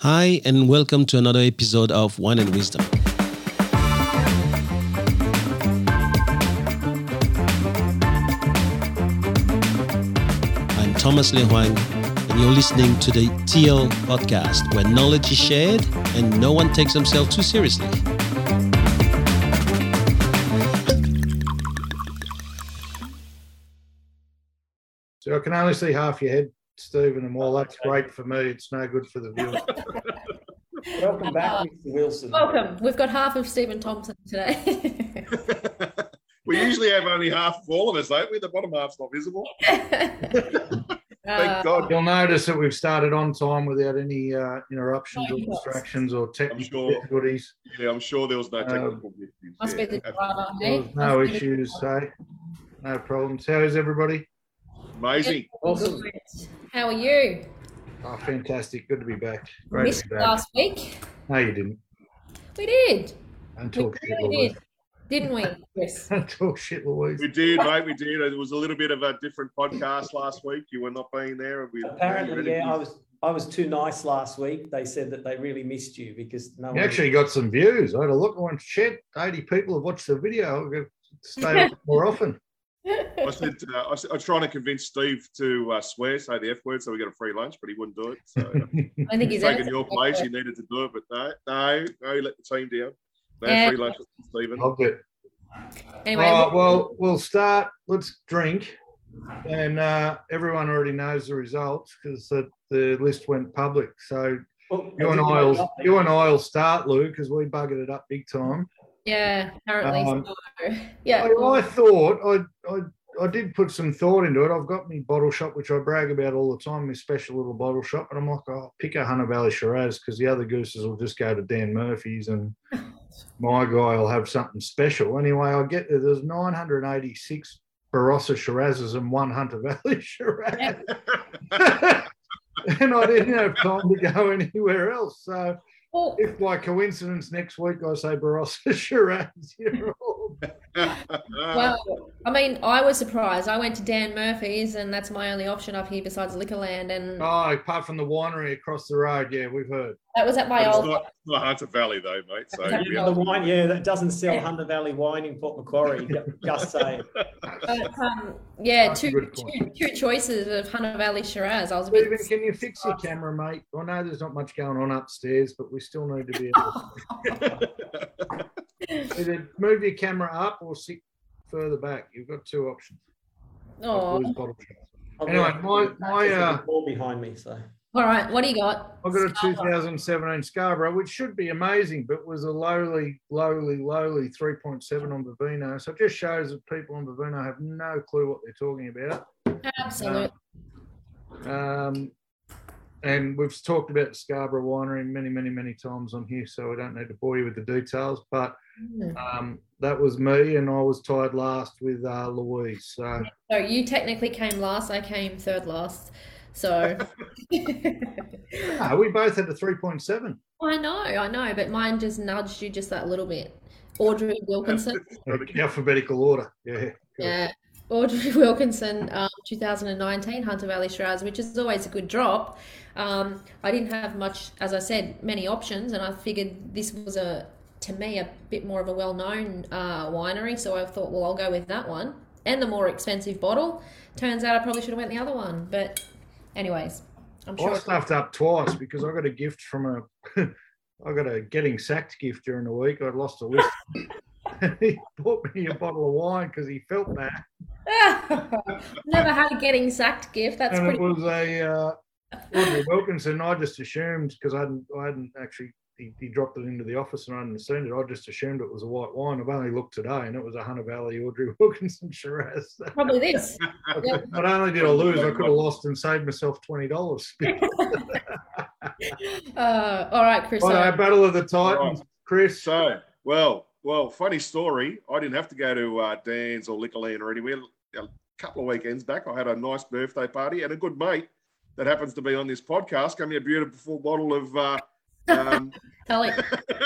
Hi, and welcome to another episode of Wine and Wisdom. I'm Thomas Le Huang, and you're listening to the TL podcast, where knowledge is shared and no one takes themselves too seriously. So I can only see half your head, Stephen, and while that's great for me, it's no good for the viewers. Welcome back, Mr. Wilson. Welcome. We've got half of Stephen Thompson today. we usually have only half of all of us, don't we? The bottom half's not visible. Thank Uh, God. You'll notice that we've started on time without any uh, interruptions or Oh, distractions or technical sure. difficulties. Yeah, I'm sure there was no Um, technical issues. must yeah. be the driver, hey? no Must be the- issues, so no problems. How is everybody? Amazing. Awesome. How are you? Oh, fantastic. Good to be back. Great Missed to be back. last week. No, you didn't. We did. Don't We talk shit, Louise. did. Didn't we, Chris? Don't talk shit, Louise. We did, mate. We did. It was a little bit of a different podcast last week. You were not being there. We Apparently, yeah, I was I was too nice last week. They said that they really missed you because no You one actually got some views. I had a look. I went, shit, 80 people have watched the video. I'll go stay up more often. I said, uh, I, said, I was trying to convince Steve to uh, swear, say the F word, so we got a free lunch, but he wouldn't do it. So I think he's taking your place, you needed to do it, but no, no, no, you let the team down. No Yeah. free lunch, with Stephen. Loved it. Anyway, All right, well, we'll start. Let's drink. And uh, everyone already knows the results because the, the list went public. So Well, you and I will you and I'll start, Lou, because we buggered it up big time. Yeah, apparently Um, so. Yeah. I, I thought I, I I did put some thought into it. I've got my bottle shop, which I brag about all the time, my special little bottle shop, and I'm like, I'll pick a Hunter Valley Shiraz because the other gooses will just go to Dan Murphy's and my guy will have something special. Anyway, I get there. There's 986 Barossa Shirazes and one Hunter Valley Shiraz. and I didn't have time to go anywhere else. So Well, if by coincidence next week I say Barossa Shiraz, you're all well, I mean, I was surprised. I went to Dan Murphy's, and that's my only option up here besides Liquorland, and Oh, apart from the winery across the road, yeah, we've heard. that was at my But it's old. not, it's not Hunter Valley, though, mate. So Yeah, we the wine, yeah, that doesn't sell Hunter Valley wine in Port Macquarie. Just saying. But, um, yeah, That's a two, good two, point. two choices of Hunter Valley Shiraz. I was a bit. Stephen, can you fix your camera, mate? I know there's not much going on upstairs, but we still need to be able to either move your camera up or sit further back. You've got two options. Oh, Blues bottle shop. I've Anyway, my- my, uh, wall behind me, so all right. What do you got? I've got a 2017 Scarborough, which should be amazing, but was a lowly, lowly, lowly 3.7 on Vivino. So it just shows that people on Vivino have no clue what they're talking about. Absolutely. Um, and we've talked about Scarborough Winery many, many, many times on here, so I don't need to bore you with the details. But Mm. um, that was me, and I was tied last with uh, Louise. So So you technically came last. I came third last. So Ah, we both had a 3.7. I know, I know, but mine just nudged you just that little bit. Audrey Wilkinson, in alphabetical order. Yeah. yeah, Audrey Wilkinson, um, 2019 Hunter Valley Shiraz, which is always a good drop. Um, I didn't have much, as I said, many options, and I figured this was a, to me, a bit more of a well-known uh, winery. So I thought, well, I'll go with that one, and the more expensive bottle. Turns out I probably should have went the other one, but anyways, I'm sure. I stuffed up twice because I got a gift from a. I got a getting sacked gift during the week. I'd lost a list. he bought me a bottle of wine because he felt that. Never had a getting sacked gift. That's and pretty. it was a uh, Audrey Wilkinson. I just assumed because I hadn't, I hadn't actually. He, he dropped it into the office and I hadn't seen it. I just assumed it was a white wine. I've only looked today and it was a Hunter Valley Audrey Wilkinson Shiraz. Probably this. Yeah. Not only did I lose, I could have lost and saved myself twenty dollars. Uh, all right, Chris. Righto, so- Battle of the Titans, Chris. So, well, well, funny story. I didn't have to go to uh, Dan's or Liquorland or anywhere. A couple of weekends back, I had a nice birthday party, and a good mate that happens to be on this podcast gave me a beautiful bottle of uh, um, Tully.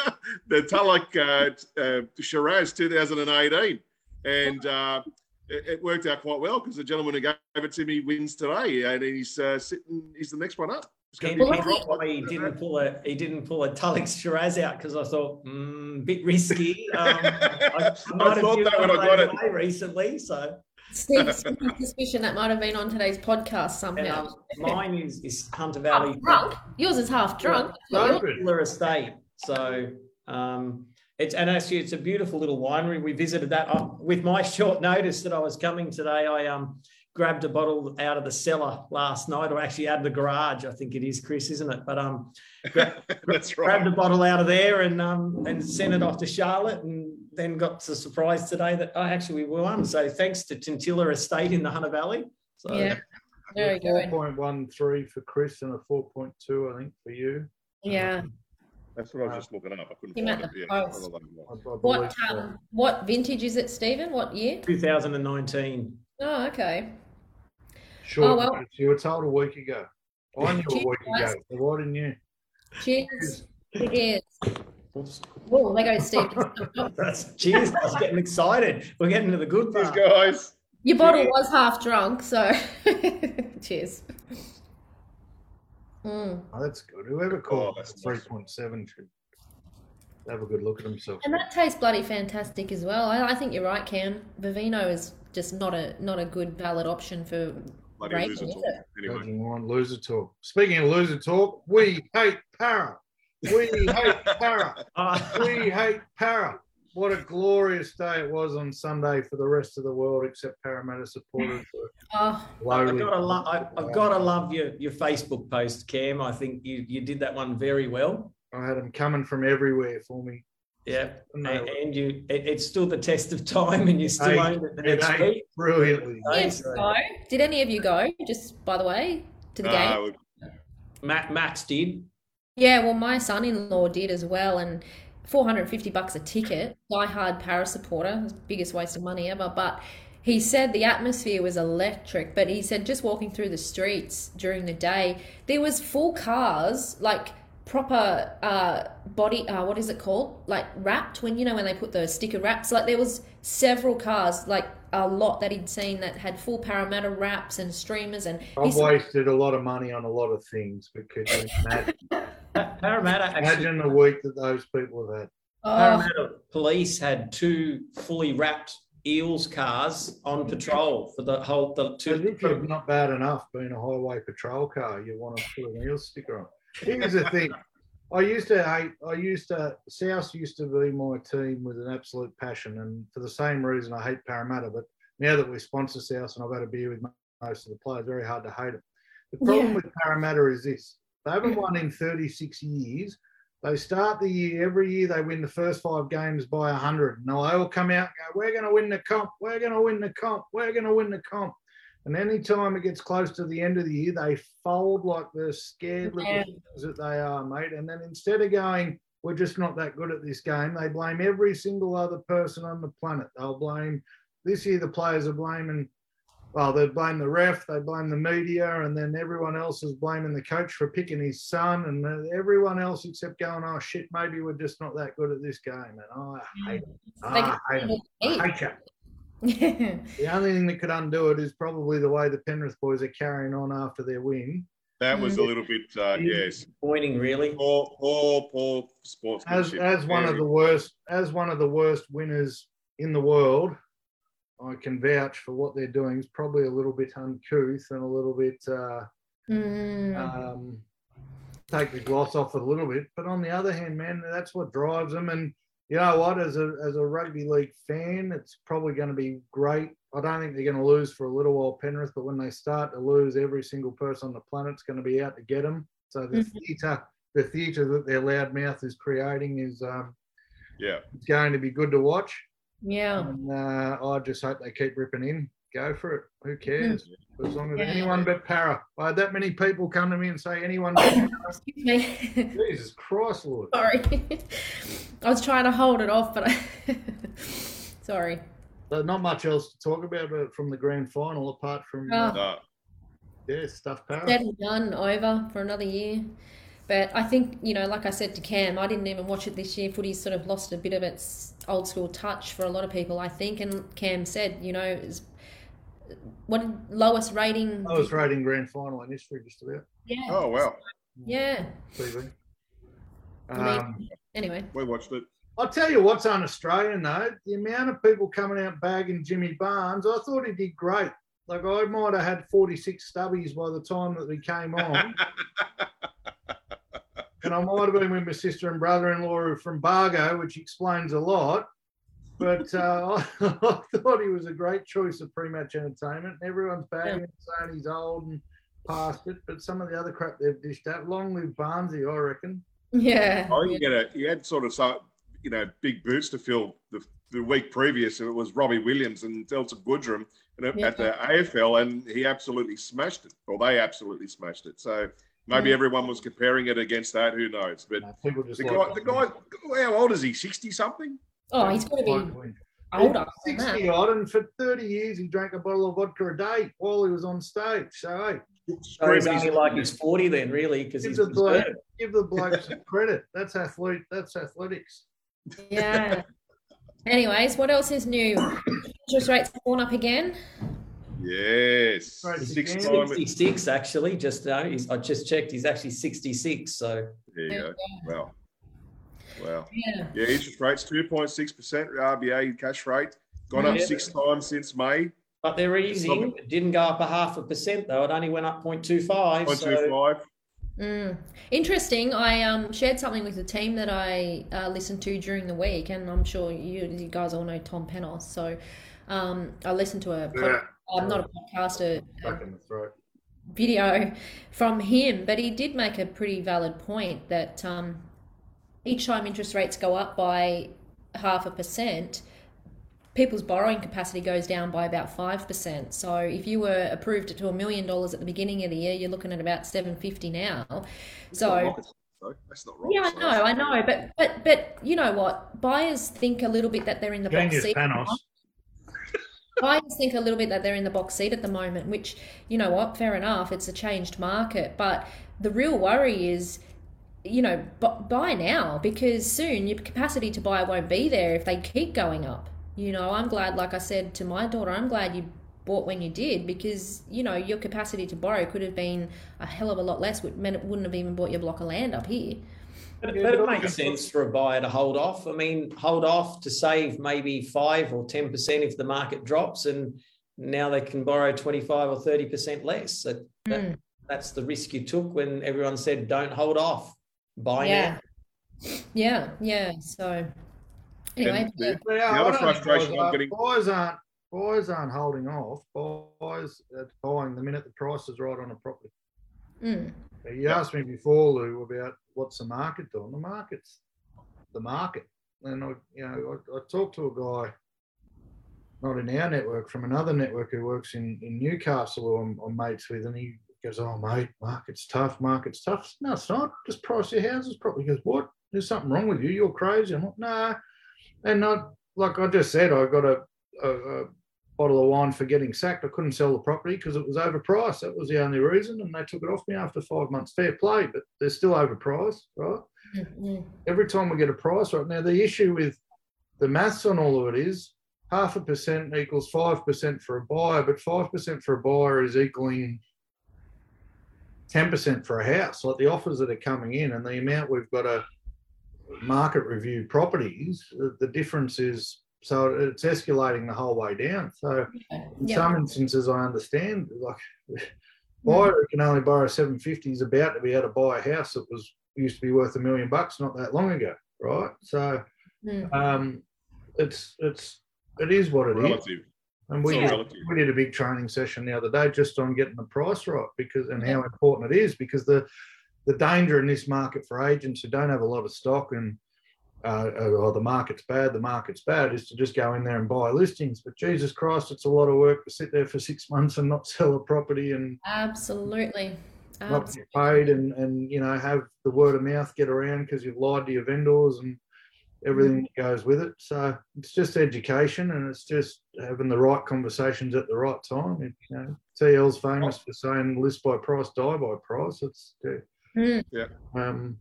the Tulloch uh, uh, Shiraz 2018, and uh, it, it worked out quite well because the gentleman who gave it to me wins today, and he's uh, sitting. He's the next one up. It's gonna Ken, be Ken, drop why he didn't pull a he didn't pull a Tulloch Shiraz out because I thought mm, bit risky. Um, I, I might have thought that when I got it. recently. So Sneaky, sneaky suspicion that might have been on today's podcast somehow. um, mine is, is Hunter Valley half drunk. Yours is half drunk. Don't. Estate. So um, it's and actually it's a beautiful little winery. We visited that uh, with my short notice that I was coming today. I um grabbed a bottle out of the cellar last night, or actually out of the garage. I think it is, Chris, isn't it? But um, gra- That's grabbed a bottle out of there and um and sent it off to Charlotte, and then got the surprise today that I actually we won. So thanks to Tintilla Estate in the Hunter Valley. So Yeah. Very Four good. point one three for Chris and a four point two, I think, for you. Yeah. That's what I was just looking up. I couldn't Him find it. Yeah, post. I don't know. I, I What um, what vintage is it, Stephen? What year? 2019. Oh, okay. Sure, Oh, well. you were told a week ago. I knew a week guys. ago. So why didn't you? Cheers. Cheers. Oh, there goes Steve. That's cheers. I was getting excited. We're getting to the good Cheers, part. guys. Your bottle was half drunk, so cheers. Mm. Oh, that's good. Whoever called Oh, three point seven should have a good look at himself. And that tastes bloody fantastic as well. I, I think you're right, Cam. Vivino is just not a not a good valid option for Bloody Right, loser talk. Anyway, loser talk. Speaking of loser talk, we hate para. We hate para. Ah, We hate para. What a glorious day it was on Sunday for the rest of the world, except Parramatta supporters. oh I've got to love. I've got to love your your Facebook post, Cam. I think you you did that one very well. I had them coming from everywhere for me. Yeah, And and, you it, it stood the test of time, and you still Hey, owned it the next ain't week. brilliantly. Yes, so- go. Did any of you go? Just by the way, to the game? uh, we- Matt Max did. Yeah, well, my son-in-law did as well, and 450 bucks a ticket. Die-hard Paris supporter, biggest waste of money ever. But he said the atmosphere was electric. But he said just walking through the streets during the day, there was full cars, like proper uh, body. Uh, what is it called? Like wrapped when you know when they put those sticker wraps. Like there was several cars, like a lot that he'd seen that had full Parramatta wraps and streamers. And he I've wasted a lot of money on a lot of things, but could you imagine, Parramatta imagine the week that those people have had? oh, Parramatta police had two fully wrapped eels cars on patrol for the whole the So two. if you're not bad enough being a highway patrol car, you want to put an eel sticker on. Here's the thing. I used to hate, I used to, South used to be my team with an absolute passion. And for the same reason, I hate Parramatta. But now that we sponsor South and I've had a beer with most of the players, very hard to hate them. The problem Yeah. with Parramatta is this they haven't mm. won in 36 years. They start the year, every year they win the first five games by 100. And they all come out and go, We're going to win the comp. We're going to win the comp. We're going to win the comp. And any time it gets close to the end of the year, they fold like the scared little Yeah. things that they are, mate. And then instead of going, we're just not that good at this game, they blame every single other person on the planet. They'll blame this year the players are blaming well, they blame the ref, they blame the media, and then everyone else is blaming the coach for picking his son, and everyone else except going, oh shit, maybe we're just not that good at this game. And oh, I hate it. Oh, I hate it. I hate it. Yeah. The only thing that could undo it is probably the way the Penrith boys are carrying on after their win. that was a little bit, uh, yes. Pointing really. Poor, poor, poor As sportsmanship. as one of the worst as one of the worst winners in the world, I can vouch for what they're doing. It's probably a little bit uncouth and a little bit uh, Mm. um, take the gloss off a little bit. But on the other hand, man, that's what drives them. And you know what? As a as a rugby league fan, it's probably going to be great. I don't think they're going to lose for a little while, Penrith. But when they start to lose, every single person on the planet's going to be out to get them. So the Mhm. theatre, the theatre that their loudmouth is creating is um, Yeah. it's going to be good to watch. Yeah. And uh, I just hope they keep ripping in. Go for it. Who cares? As long as Yeah. anyone but para. I had that many people come to me and say anyone but Excuse me. Jesus Christ, Lord. Sorry. I was trying to hold it off, but I... sorry. There's not much else to talk about from the grand final apart from uh, Oh. No. yeah, stuff para. And done, over for another year. But I think, you know, like I said to Cam, I didn't even watch it this year. Footy's sort of lost a bit of its old school touch for a lot of people, I think. And Cam said, you know, is what lowest rating? Lowest rating grand final in history just about. Yeah. Oh, wow. Yeah. TV. I mean- Um, Anyway. We watched it. I'll tell you what's un-Australian though. The amount of people coming out bagging Jimmy Barnes, I thought he did great. Like I might have had 46 stubbies by the time that he came on, and I might have been with my sister and brother-in-law from Bargo, which explains a lot. But uh, I thought he was a great choice of pre-match entertainment. Everyone's bagging him, saying he's old and past it, but some of the other crap they've dished out. Long live Barnesy, I reckon. Yeah. I think you, had a, you had sort of some, you know, big boots to fill the, the week previous, and it was Robbie Williams and Delta Goodrum and at- at the AFL, and he absolutely smashed it, or they absolutely smashed it. So maybe Yeah. everyone was comparing it against that. Who knows? But people just the like guy, the guy, how old is he? Sixty something? Oh, he's got to be older than that. 60 odd, and for 30 years he drank a bottle of vodka a day while he was on stage. So, hey, So he's only like he's 40 then, really, because give he's the, bloke, give the bloke some credit. That's athlete. That's athletics. Yeah. Anyways, what else is new? Interest rates have gone up again. Yes, Right, six time. 66 actually. Just uh, he's, I just checked. He's actually 66. So There you go. Wow, wow. Yeah. Yeah, interest rates two point six percent. RBA cash rate gone up six times since May. but they're easing. It didn't go up a half a percent though. It only went up 0.25. Point two So. Mm. Interesting. I um, shared something with the team that I uh, listened to during the week, and I'm sure you, you guys all know Tom Panos. So um, I listened to a pod, I'm not a podcast, a, a Back in the throat. video from him, but he did make a pretty valid point that um, each time interest rates go up by half a percent, people's borrowing capacity goes down by about five percent. So if you were approved to a million dollars at the beginning of the year, you're looking at about seven fifty now. That's So though. that's not rocket yeah, I know, I know, but but but you know what? Buyers think a little bit that they're in the box seat. Buyers think a little bit that they're in the box seat at the moment, which, you know what, fair enough, it's a changed market. But the real worry is, you know, bu- buy now because soon your capacity to buy won't be there if they keep going up. You know, I'm glad, like I said to my daughter, I'm glad you bought when you did because, you know, your capacity to borrow could have been a hell of a lot less, which meant it wouldn't have even bought your block of land up here. But, but but it makes sense for a buyer to hold off. I mean, hold off to save maybe five or ten percent if the market drops, and now they can borrow twenty five or thirty percent less. So that, Mm. that's the risk you took when everyone said don't hold off, buy Yeah. now. Yeah, yeah. So anyway, And the- yeah, The other frustration buyers I'm are- getting- Buyers aren't, buyers aren't holding off. Buyers are buying the minute the price is right on a property. mm, You asked me before, Lou, about what's the market doing. The market's the market. And I, you know, I, I talked to a guy, not in our network, from another network who works in, in Newcastle, who I'm, I'm mates with, and he goes, "Oh, mate, market's tough. Market's tough." Said, no, it's not. Just price your houses properly. He goes, "What? There's something wrong with you. You're crazy." I'm like, "Nah." And not like I just said, I got a, a, a bottle of wine for getting sacked. I couldn't sell the property because it was overpriced. That was the only reason, and they took it off me after five months. Fair play, but they're still overpriced, right? mm, mm. Every time we get a price right now, the issue with the maths on all of it is half a percent equals five percent for a buyer, but five percent for a buyer is equaling ten percent for a house. Like the offers that are coming in and the amount we've got to market review properties, the, the difference is so it's escalating the whole way down. So in Yeah. some instances, I understand like buyer who can only borrow seven fifty is about to be able to buy a house that was used to be worth a million bucks not that long ago, right? So Mm. um, it's it's it is what it is, Relative. And we all did, we did a big training session the other day just on getting the price right because and Yeah. how important it is because the the danger in this market for agents who don't have a lot of stock and uh, or the market's bad, the market's bad, is to just go in there and buy listings. But Jesus Christ, it's a lot of work to sit there for six months and not sell a property and Absolutely. not get paid and, and you know have the word of mouth get around because you've lied to your vendors and everything that goes with it. So it's just education and it's just having the right conversations at the right time. It, you know, TL's famous for saying list by price, die by price. It's Yeah, um,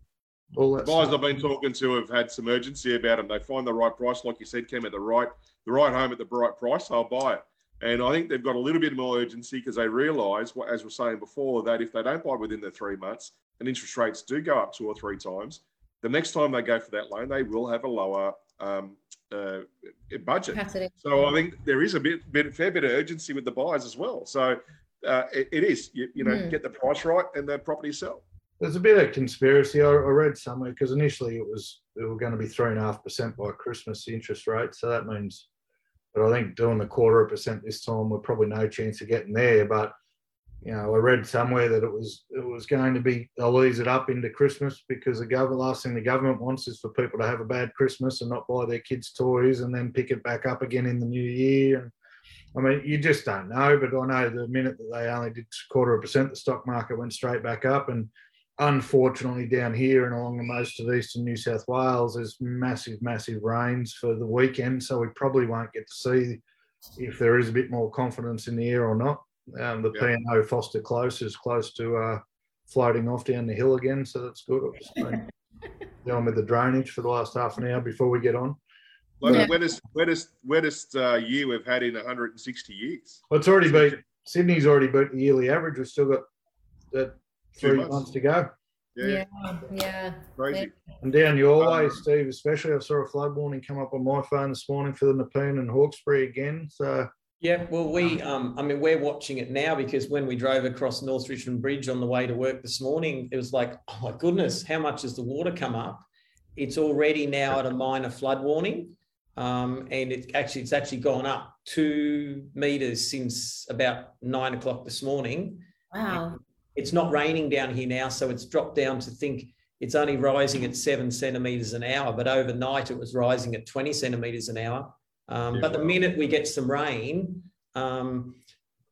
all that. Buyers stuff. I've been talking to have had some urgency about them. They find the right price, like you said, Kim, at the right the right home at the right price, they'll buy it. And I think they've got a little bit more urgency because they realise, as we we're saying before, that if they don't buy within the three months, and interest rates do go up two or three times, the next time they go for that loan, they will have a lower um, uh, budget. Capacity. So I think there is a bit, bit fair bit of urgency with the buyers as well. So uh, it, it is, you, you know, Mm. get the price right and the property sell. There's a bit of conspiracy. I, I read somewhere because initially it was it were going to be three and a half percent by Christmas interest rate. So that means, but I think doing the quarter of a percent this time, we're probably no chance of getting there. But you know, I read somewhere that it was it was going to be they'll ease it up into Christmas because the government last thing the government wants is for people to have a bad Christmas and not buy their kids toys and then pick it back up again in the new year. And I mean, you just don't know. But I know the minute that they only did quarter of a percent, the stock market went straight back up. And unfortunately, down here and along the most of eastern New South Wales, there's massive, massive rains for the weekend. So we probably won't get to see if there is a bit more confidence in the air or not. Um, the Yeah. P&O Foster Close is close to uh, floating off down the hill again, so that's good. I've dealing with the drainage for the last half an hour before we get on. Like Yeah. wettest, wettest, wettest uh, year we've had in 160 years. Well, it's already beat Sydney's already beat the yearly average. We've still got that Two three months. months to go. Yeah, Yeah, yeah. crazy. And down your Um, way, Steve, especially, I saw a flood warning come up on my phone this morning for the Nepean and Hawkesbury again. So Yeah, well, we, um, I mean, we're watching it now because when we drove across North Richmond Bridge on the way to work this morning, it was like, oh my goodness, how much has the water come up? It's already now at a minor flood warning, um, and it actually it's actually gone up two meters since about nine o'clock this morning. Wow. It's not raining down here now, so it's dropped down to think it's only rising at seven centimeters an hour, but overnight it was rising at 20 centimeters an hour. Um, Yeah, but the minute we get some rain, um,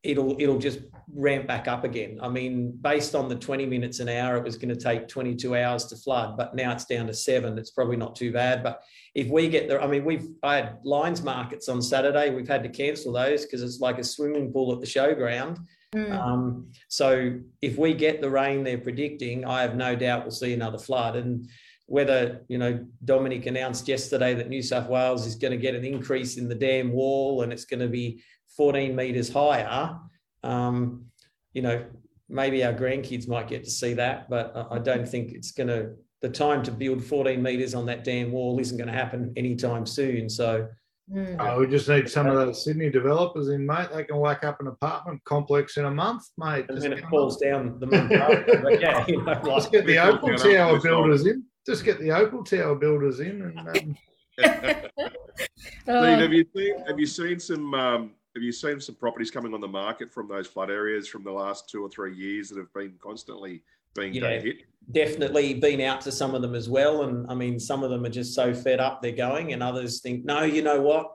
it'll it'll just ramp back up again. I mean, based on the 20 minutes an hour, it was going to take 22 hours to flood, but now it's down to seven. It's probably not too bad. But if we get there, I mean, we've I had lines markets on Saturday. We've had to cancel those because it's like a swimming pool at the showground. Mm. Um, so if we get the rain they're predicting, I have no doubt we'll see another flood. And whether, you know, Dominic announced yesterday that New South Wales is going to get an increase in the dam wall and it's going to be 14 metres higher, um, you know, maybe our grandkids might get to see that, but I- I don't think it's going to, the time to build 14 metres on that dam wall isn't going to happen anytime soon. So, Mm. uh, we just need some of those Sydney developers in, mate. They can whack up an apartment complex in a month, mate. and Just then it falls up. down the month after. But yeah, you know, like, Just get the Big Opal Tower builders in. Just get the Opal Tower builders in, and um, Steve, Oh, have you seen have you seen some um, have you seen some properties coming on the market from those flood areas from the last two or three years that have been constantly being Yeah. hit? definitely been out to some of them as well. And I mean, some of them are just so fed up they're going, and others think, no, you know what?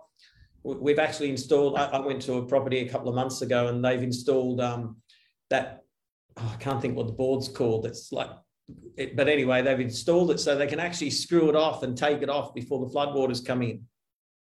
We- We've actually installed. I, I went to a property a couple of months ago, and they've installed um, that. oh, I can't think what the board's called. It's like, it, but anyway, they've installed it so they can actually screw it off and take it off before the floodwaters come in.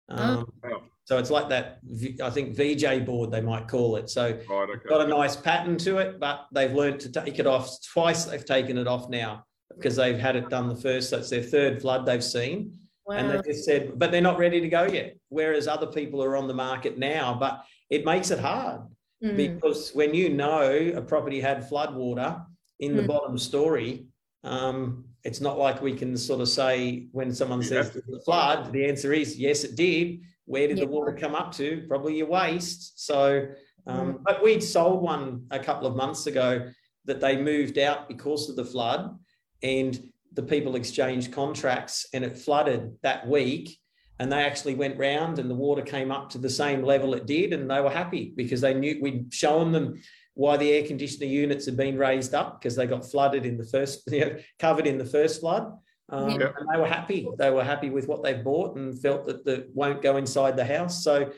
Um, Oh. So it's like that. I think VJ board they might call it. So Right, okay. got a nice pattern to it, but they've learned to take it off twice. They've taken it off now because they've had it done the first. That's their third flood they've seen, and they just said, but they're not ready to go yet. Whereas other people are on the market now, but it makes it hard Mm. because when you know a property had flood water in the Mm. bottom story, um, it's not like we can sort of say when someone You says have to- "Did it flood, the answer is yes, it did. Where did Yeah. the water come up to? Probably your waist. So, Mm. um, but we'd sold one a couple of months ago that they moved out because of the flood, and the people exchanged contracts, and it flooded that week. And they actually went round, and the water came up to the same level it did, and they were happy because they knew we'd shown them why the air conditioner units have been raised up because they got flooded in the first, you know, covered in the first flood. Um, Yeah. And they were happy. They were happy with what they bought and felt that the won't go inside the house. So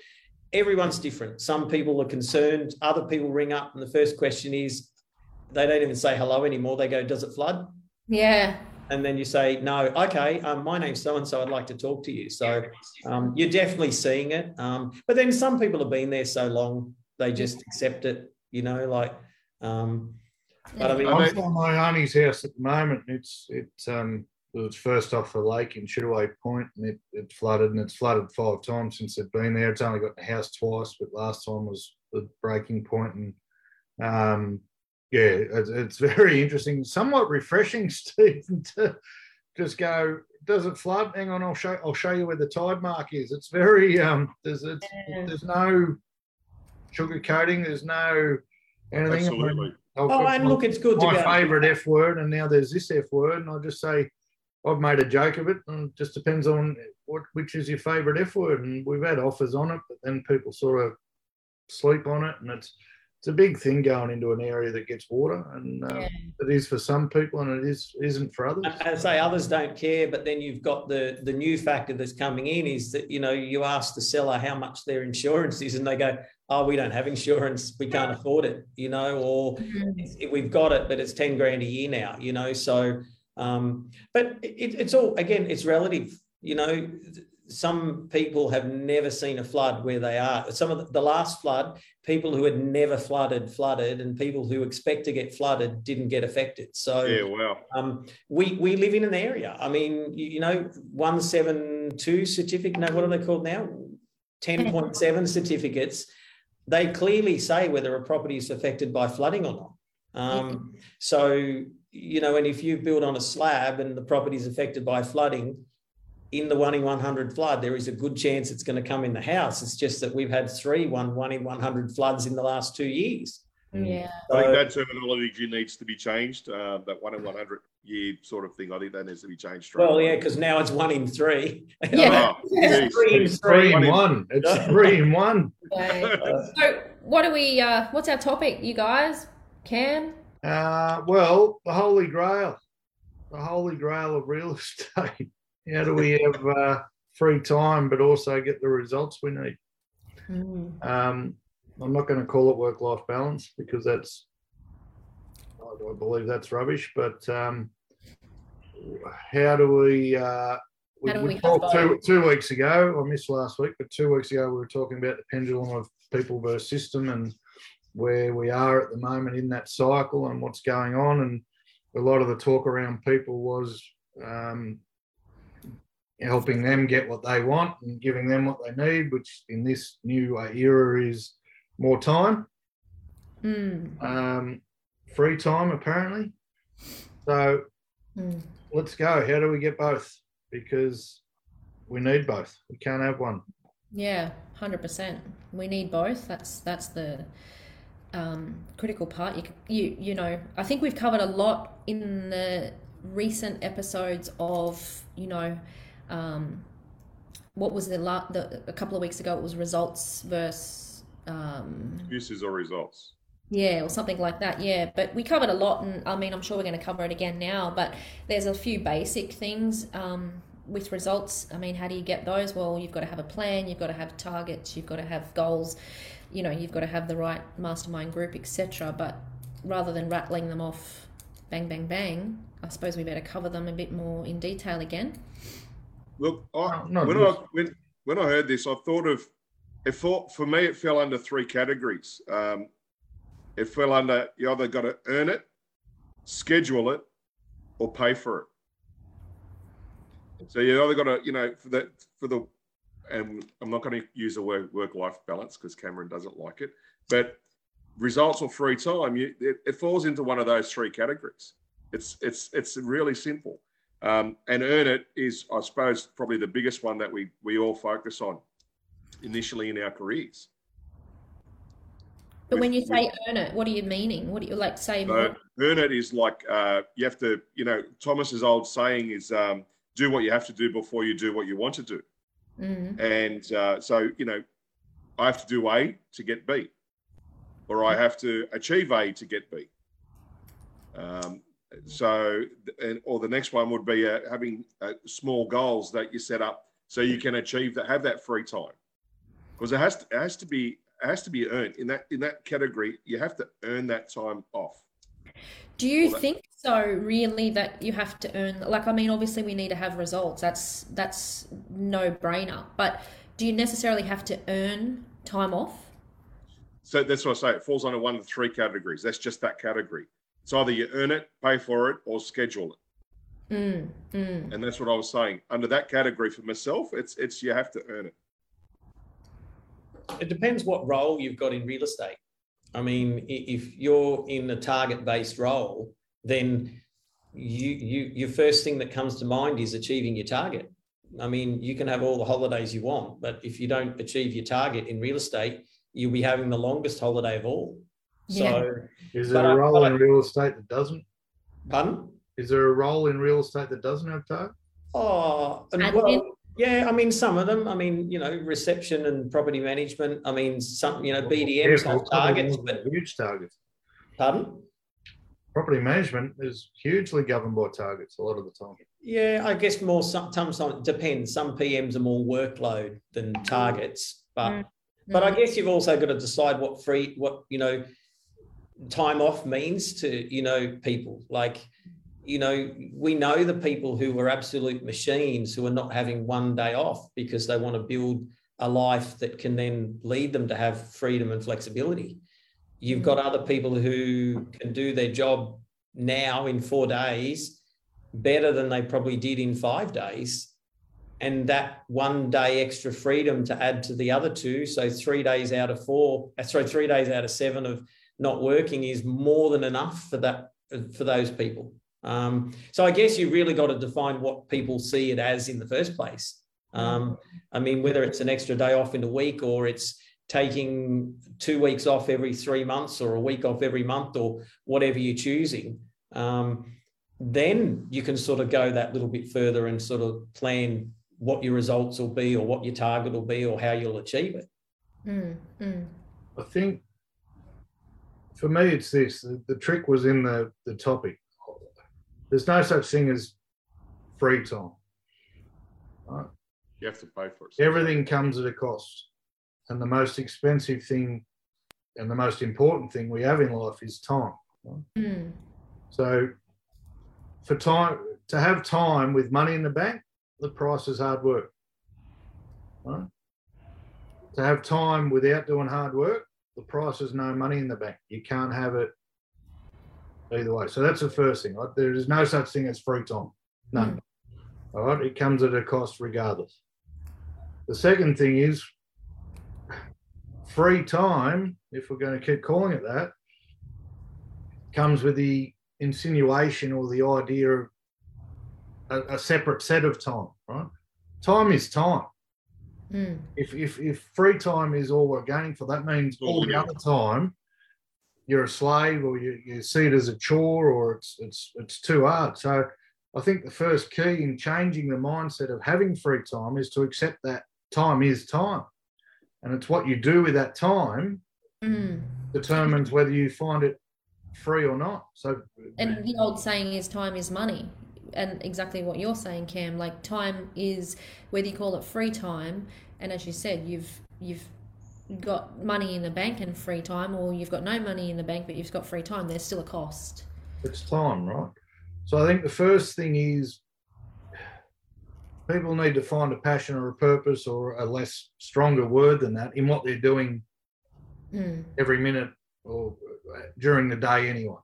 everyone's different. Some people are concerned. Other people ring up, and the first question is, they don't even say hello anymore. They go, "Does it flood?" Yeah. And then you say, "No." Okay, um, my name's so and so. I'd like to talk to you. So um, you're definitely seeing it. Um, but then some people have been there so long, they just accept it. You know, like. Um, but I mean, I I'm on my auntie's house at the moment. It's it's um it was first off the lake in Chittaway Point, and it, it flooded, and it's flooded five times since it's been there. It's only got the house twice, but last time was the breaking point, and um yeah, it's, it's very interesting, somewhat refreshing, Stephen, to just go. Does it flood? Hang on, I'll show. I'll show you where the tide mark is. It's very um. There's it's, Yeah. there's no sugar coating. There's no anything. Absolutely. I've Oh, and my- look, it's good my be able favourite F word, and now there's this F word, and I just say I've made a joke of it, and it just depends on what which is your favourite F word, and we've had offers on it, but then people sort of sleep on it, and it's it's a big thing going into an area that gets water, and uh, Yeah. it is for some people, and it is isn't for others. And I say others don't care, but then you've got the the new factor that's coming in is that you know you ask the seller how much their insurance is, and they go, "Oh, we don't have insurance, we can't afford it," you know, or Mm. it's- we've got it, but it's ten grand a year now, you know. So, um, but it, it's all again, it's relative, you know. Some people have never seen a flood where they are. Some of the, the last flood, people who had never flooded flooded, and people who expect to get flooded didn't get affected. So, Yeah, wow. um, we we live in an area. I mean, you, you know, one seven two certificate. No, what are they called now? Ten point seven certificates. They clearly say whether a property is affected by flooding or not. Um, so you know, and if you build on a slab and the property is affected by flooding, in the one in one hundred flood, there is a good chance it's going to come in the house. It's just that we've had three one one in one hundred floods in the last two years. Yeah. I think that terminology needs to be changed. Uh, that one in 100 year sort of thing. I think that needs to be changed. straight Well, away. yeah, because now it's one in three. Yeah. Oh, It's three in It's three three. in one. It's three in one. Okay. Uh, So, what do we? Uh, what's our topic, you guys? Can Uh, well, the holy grail, the holy grail of real estate. How do we have uh, free time but also get the results we need? Um, I'm not going to call it work-life balance because that's, I believe that's rubbish. But um, how do we? Uh, we, we we talked two, two weeks ago. I missed last week, but two weeks ago we were talking about the pendulum of people versus system and where we are at the moment in that cycle and what's going on. And a lot of the talk around people was um, helping them get what they want and giving them what they need, which in this new era is more time, Mm. um, free time, apparently. So Mm. let's go. How do we get both? Because we need both. We can't have one. Yeah, hundred percent. We need both. That's that's the um, critical part. You, you you know, I think we've covered a lot in the recent episodes of you know, um, what was the, la- the a couple of weeks ago? It was results versus um, Uses or results. yeah, or something like that. Yeah, but we covered a lot, and I mean, I'm sure we're going to cover it again now. But there's a few basic things um, with results. I mean, how do you get those? Well, you've got to have a plan, you've got to have targets, you've got to have goals. You know, you've got to have the right mastermind group, etc. But rather than rattling them off, bang, bang, bang, I suppose we better cover them a bit more in detail again. Look, I, No, no, when, just- I, when, when I heard this, I thought of it. For, for me, it fell under three categories. Um, it fell under you either got to earn it, schedule it, or pay for it. So you either got to, you know, for the for the, and I'm not going to use the word work life balance because Cameron doesn't like it, but results or free time, you, it, it falls into one of those three categories. It's it's it's really simple. Um, and earn it is, I suppose, probably the biggest one that we we all focus on initially in our careers. But when you With- say earn it, what are you meaning? What do you like say? So earn it is like uh, you have to, you know, Thomas's old saying is um, do what you have to do before you do what you want to do. Mm, And uh, so, you know, I have to do A to get B, or I have to achieve A to get B. Um, so, and, or the next one would be uh, having uh, small goals that you set up so you can achieve that, have that free time, because it has to, it has to be it has to be earned in that in that category. You have to earn that time off. Do you Well, think so, really, that you have to earn, like, I mean, obviously we need to have results. That's that's no brainer. But do you necessarily have to earn time off? So that's what I say. It falls under one of the three categories. That's just that category. It's either you earn it, pay for it, or schedule it. Mm, mm. And that's what I was saying. Under that category for myself, it's it's you have to earn it. It depends what role you've got in real estate. I mean, if you're in a target-based role, then you you your first thing that comes to mind is achieving your target. I mean, you can have all the holidays you want, but if you don't achieve your target in real estate, you'll be having the longest holiday of all. So, Is there a role I- in real estate that doesn't? pardon? Is there a role in real estate that doesn't have target? Oh, and Admin? well, yeah. I mean, some of them. I mean, you know, reception and property management. I mean, some, you know, BDMs Yeah, have targets, but huge targets. pardon? Property management is hugely governed by targets a lot of the time. Yeah, I guess more sometimes it depends. Some PMs are more workload than targets, but Mm. but I guess you've also got to decide what free what you know time off means to you know people. Like you know, we know the people who are absolute machines who are not having one day off because they want to build a life that can then lead them to have freedom and flexibility. You've got other people who can do their job now in four days better than they probably did in five days. And that one day extra freedom to add to the other two. So three days out of four, uh, sorry, three days out of seven of not working is more than enough for that for those people. Um, so I guess you've really got to define what people see it as in the first place. Um, I mean, whether it's an extra day off in a week or it's taking two weeks off every three months or a week off every month or whatever you're choosing, um, then you can sort of go that little bit further and sort of plan what your results will be or what your target will be or how you'll achieve it. Mm, mm, I think for me, it's this the, the trick was in the, the topic. There's no such thing as free time. Right? You have to pay for it. Everything comes at a cost. And the most expensive thing and the most important thing we have in life is time. mm, So for time to have time with money in the bank, the price is hard work. Right? To have time without doing hard work, the price is no money in the bank. You can't have it either way. So that's the first thing. Right? There is no such thing as free time. None. All right. It comes at a cost regardless. The second thing is free time, if we're going to keep calling it that, comes with the insinuation or the idea of a, a separate set of time, right? Time is time. mm, If, if if free time is all we're gaining for, that means all the other time you're a slave or you, you see it as a chore or it's it's it's too hard. So I think the first key in changing the mindset of having free time is to accept that time is time. And it's what you do with that time mm. determines whether you find it free or not. So And the old saying is time is money. And exactly what you're saying, Cam, like time is whether you call it free time, and as you said, you've you've got money in the bank and free time, or you've got no money in the bank but you've got free time, there's still a cost. it's time, right? So I think the first thing is people need to find a passion or a purpose or a less stronger word than that in what they're doing Mm, every minute or during the day anyway.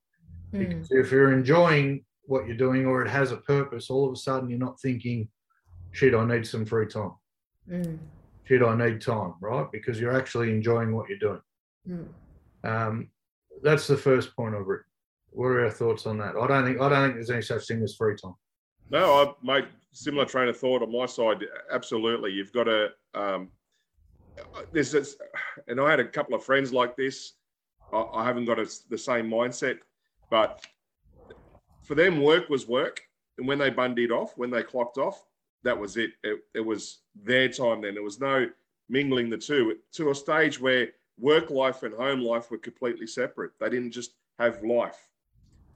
mm, Because if you're enjoying what you're doing or it has a purpose, all of a sudden you're not thinking, shit, I need some free time. mm, Shit, I need time, right? Because you're actually enjoying what you're doing. mm. Um, that's the first point of it. What are our thoughts on that? I don't think I don't think there's any such thing as free time. No, I made similar train of thought on my side. Absolutely, you've got to. Um, there's this, and I had a couple of friends like this. I, I haven't got a, the same mindset, but for them, work was work, and when they bundied off, when they clocked off, that was it. It, it was their time. Then there was no mingling the two to a stage where work life and home life were completely separate. They didn't just have life.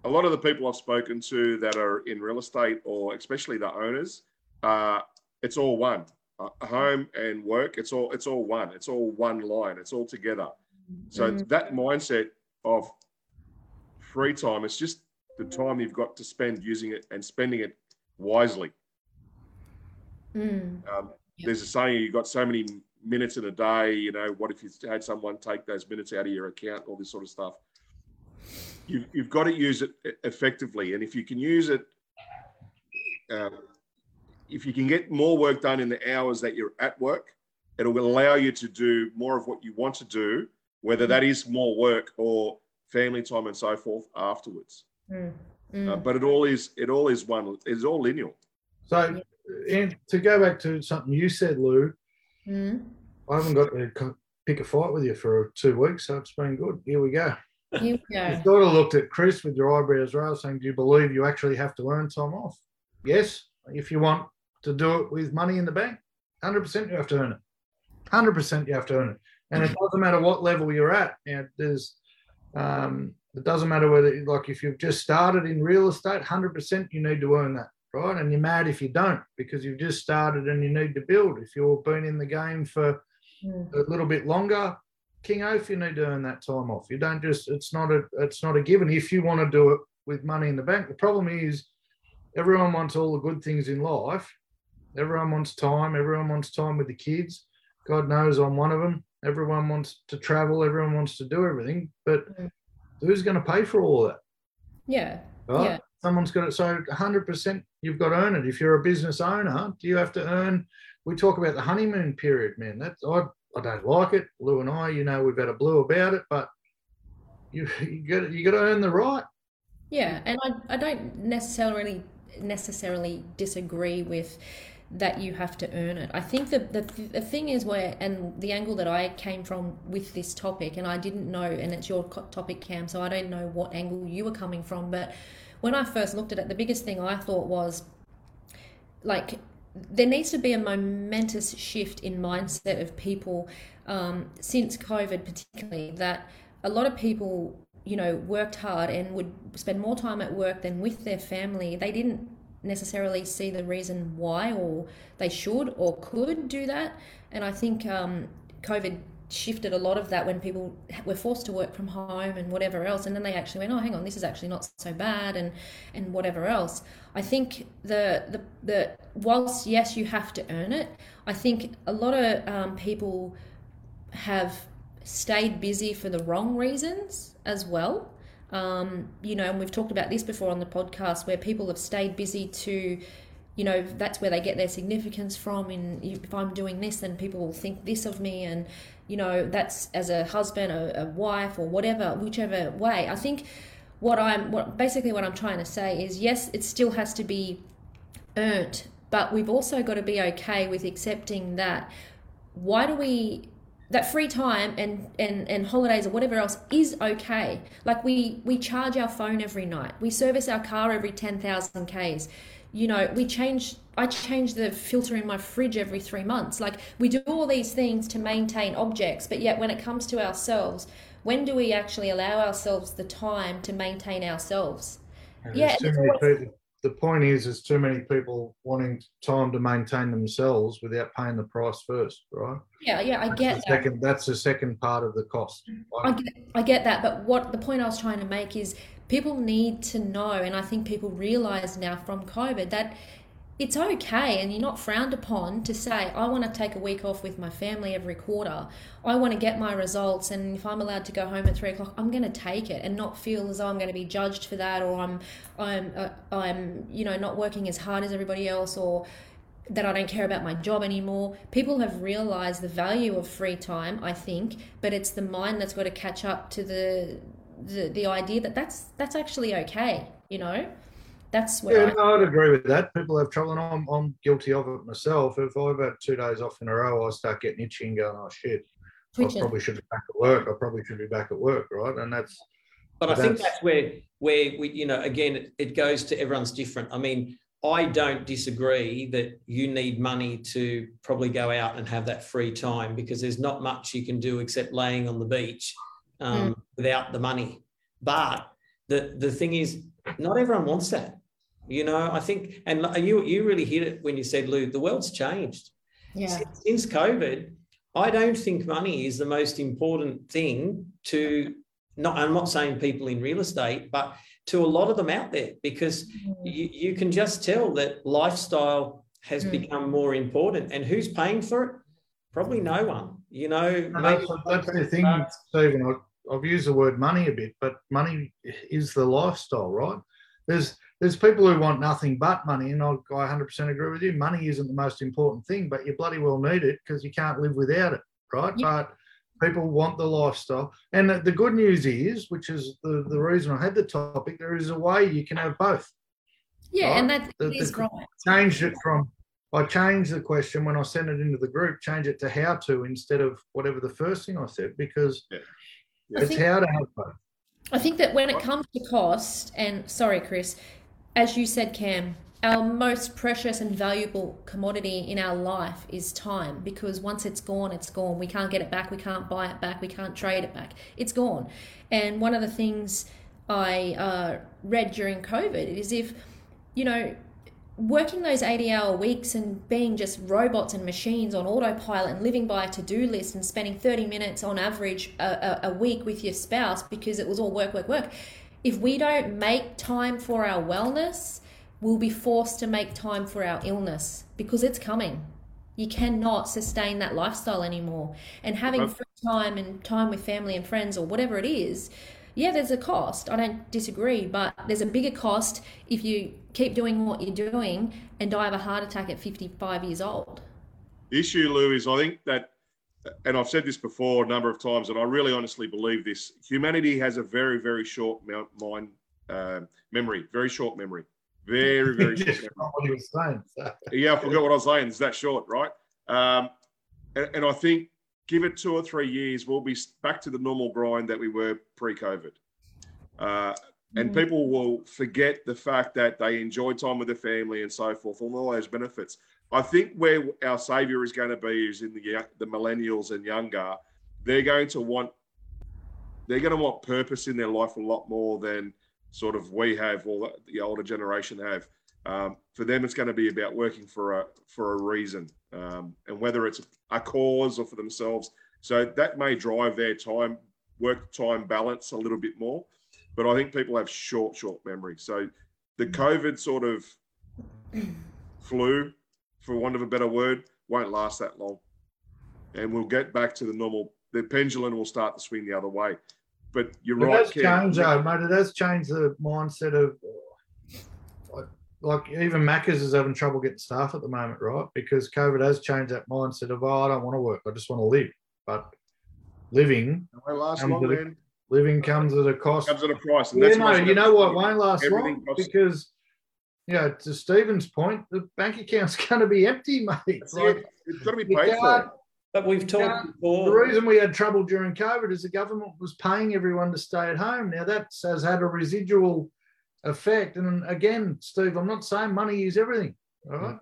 A lot of the people I've spoken to that are in real estate, or especially the owners, uh, it's all one. Uh, home and work, it's all it's all one. It's all one line. It's all together. So Mm. that mindset of free time, it's just the time you've got to spend using it and spending it wisely. Mm. Um, Yep. There's a saying you've got so many minutes in a day. You know, what if you had someone take those minutes out of your account, all this sort of stuff. You've, you've got to use it effectively. And if you can use it, um, if you can get more work done in the hours that you're at work, it'll allow you to do more of what you want to do whether that is more work or family time and so forth afterwards. Mm. Uh, Mm. but it all is it all is one it's all lineal. So, and to go back to something you said, Lou, Mm. I haven't got to pick a fight with you for two weeks, so it's been good. Here we go. Here we You go. sort of looked at Chris with your eyebrows raised, saying, "Do you believe you actually have to earn time off?" Yes, if you want to do it with money in the bank, hundred percent you have to earn it. Hundred percent you have to earn it, and it doesn't matter what level you're at. And there's, um, it doesn't matter whether like if you've just started in real estate, hundred percent you need to earn that, right? And you're mad if you don't because you've just started and you need to build. If you've been in the game for Mm. a little bit longer, King Oath, you need to earn that time off. You don't just it's not a it's not a given if you want to do it with money in the bank. The problem is everyone wants all the good things in life. Everyone wants time, everyone wants time with the kids. God knows I'm one of them. Everyone wants to travel, everyone wants to do everything, but Mm. who's going to pay for all that? Yeah. Right? Yeah. Someone's got it. So 100% you've got to earn it. If you're a business owner, do you have to earn? We talk about the honeymoon period, man. That's I, I don't like it. Lou and I, you know, we've had a blue about it, but you you got you got to earn the right. Yeah, and I, I don't necessarily necessarily disagree with that you have to earn it. I think the, the the thing is where and the angle that I came from with this topic and I didn't know and it's your topic Cam so I don't know what angle you were coming from but when I first looked at it the biggest thing I thought was like there needs to be a momentous shift in mindset of people um, since COVID, particularly that a lot of people, you know, worked hard and would spend more time at work than with their family. They didn't necessarily see the reason why, or they should or could do that. And I think um, COVID shifted a lot of that when people were forced to work from home and whatever else and then they actually went oh hang on this is actually not so bad and and whatever else. I think the the, the whilst yes you have to earn it i think a lot of um, people have stayed busy for the wrong reasons as well. Um, you know and we've talked about this before on the podcast where people have stayed busy to you know that's where they get their significance from and if i'm doing this then people will think this of me and you know that's as a husband a, a wife or whatever whichever way i think what i'm what basically what i'm trying to say is yes it still has to be earned but we've also got to be okay with accepting that why do we that free time and, and, and holidays or whatever else is okay. Like we, we charge our phone every night. We service our car every 10,000 Ks. You know, we change, I change the filter in my fridge every three months. Like we do all these things to maintain objects, but yet when it comes to ourselves, when do we actually allow ourselves the time to maintain ourselves? And Yeah, people. The point is, there's too many people wanting time to maintain themselves without paying the price first, right? Yeah, yeah, I That's get that. second. That's the second part of the cost. I get, I get that, but what the point I was trying to make is people need to know, and I think people realize now from COVID that it's okay and you're not frowned upon to say, I want to take a week off with my family every quarter. I want to get my results, and if I'm allowed to go home at three o'clock, I'm going to take it and not feel as though I'm going to be judged for that, or I'm, I'm, uh, I'm, you know, not working as hard as everybody else, or that I don't care about my job anymore. People have realized the value of free time, I think, but it's the mind that's got to catch up to the the, the idea that that's that's actually okay, you know? That's where Yeah, I, no, I'd agree with that. People have trouble, and I'm, I'm guilty of it myself. If I've had two days off in a row, I start getting itchy and going, "Oh shit, I twitching. probably should be back at work. I probably should be back at work, right?" And that's But I think That's- that's where where we, you know, again, it, it goes to everyone's different. I mean, I don't disagree that you need money to probably go out and have that free time because there's not much you can do except laying on the beach um, without the money. But the the thing is, not everyone wants that. You know, I think, and you you really hit it when you said, Lou, the world's changed yeah. since, since COVID, I don't think money is the most important thing to not. I'm not saying people in real estate, but to a lot of them out there because you, you can just tell that lifestyle has Mm. become more important. And who's paying for it? Probably no one. You know, And maybe that's, that's the thing, Stephen. I, I've used the word money a bit, but money is the lifestyle, right? There's there's people who want nothing but money, and I, I 100% agree with you. Money isn't the most important thing, but you bloody well need it because you can't live without it, right? Yeah. But people want the lifestyle. And the, the good news is, which is the, the reason I had the topic, there is a way you can have both. Yeah, Right. and that The- is the- right. Changed it from, I changed the question when I sent it into the group, change it to how to instead of whatever the first thing I said, because I it's think- how to have both. I think that when it comes to cost, and sorry, Chris, as you said, Cam, our most precious and valuable commodity in our life is time because once it's gone, it's gone. We can't get it back. We can't buy it back. We can't trade it back. It's gone. And one of the things I uh, read during COVID is if, you know, working those 80 hour weeks and being just robots and machines on autopilot and living by a to-do list and spending 30 minutes on average a, a, a week with your spouse because it was all work work work if we don't make time for our wellness we'll be forced to make time for our illness because it's coming. You cannot sustain that lifestyle anymore. And having free time and time with family and friends or whatever it is yeah, there's a cost. I don't disagree, but there's a bigger cost if you keep doing what you're doing and die of a heart attack at 55 years old. The issue, Lou, is I think that, and I've said this before a number of times, and I really honestly believe this: humanity has a very, very short mind uh, memory, very short memory, very, very short Just memory. not what he was saying. So. Yeah, I forgot what I was saying. It's that short, right? Um, and, and I think give it two or three years, we'll be back to the normal grind that we were pre-COVID. Uh, and Mm. people will forget the fact that they enjoy time with their family and so forth, and all those benefits. I think where our savior is going to be is in the the millennials and younger. They're going to want they're going to want purpose in their life a lot more than sort of we have or the- the older generation have. Um, for them, it's going to be about working for a for a reason, um, and whether it's a cause or for themselves. So that may drive their time work time balance a little bit more. But I think people have short short memory. So the mm. COVID sort of flu, for want of a better word, won't last that long, and we'll get back to the normal. The pendulum will start to swing the other way. But you're It right, has Ken. changed, though, mate. It has changed the mindset of uh, like, like even Macca's is having trouble getting staff at the moment, right? Because COVID has changed that mindset of oh, I don't want to work, I just want to live. But living, It won't last Comes long, with it. man. living comes at a cost. Comes at a price. And Yeah, no, you know what won't last long because, you know, to Stephen's point, the bank account's going to be empty, mate. That's Like, it. It's got to be you paid can't- for. But we've talked Yeah, The reason we had trouble during COVID is the government was paying everyone to stay at home. Now that has had a residual effect. And again, Steve, I'm not saying money is everything, all right?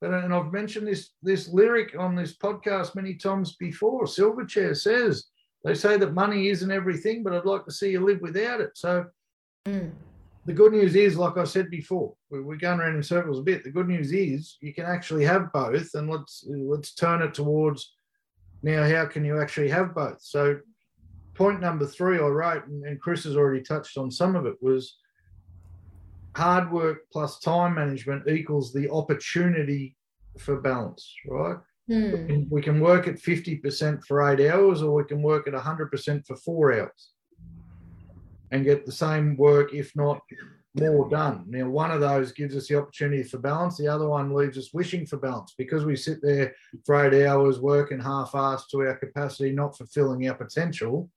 But and I've mentioned this this lyric on this podcast many times before. Silverchair says they say that money isn't everything, but I'd like to see you live without it. So Mm. the good news is, like I said before, we- we're going around in circles a bit. The good news is you can actually have both, and let's let's turn it towards now. How can you actually have both? So, point number three, I wrote, and Chris has already touched on some of it, was hard work plus time management equals the opportunity for balance, right? Hmm. We can work at 50% for eight hours or we can work at 100% for four hours and get the same work, if not more done. Now, one of those gives us the opportunity for balance. The other one leaves us wishing for balance because we sit there for eight hours working half-assed to our capacity, not fulfilling our potential.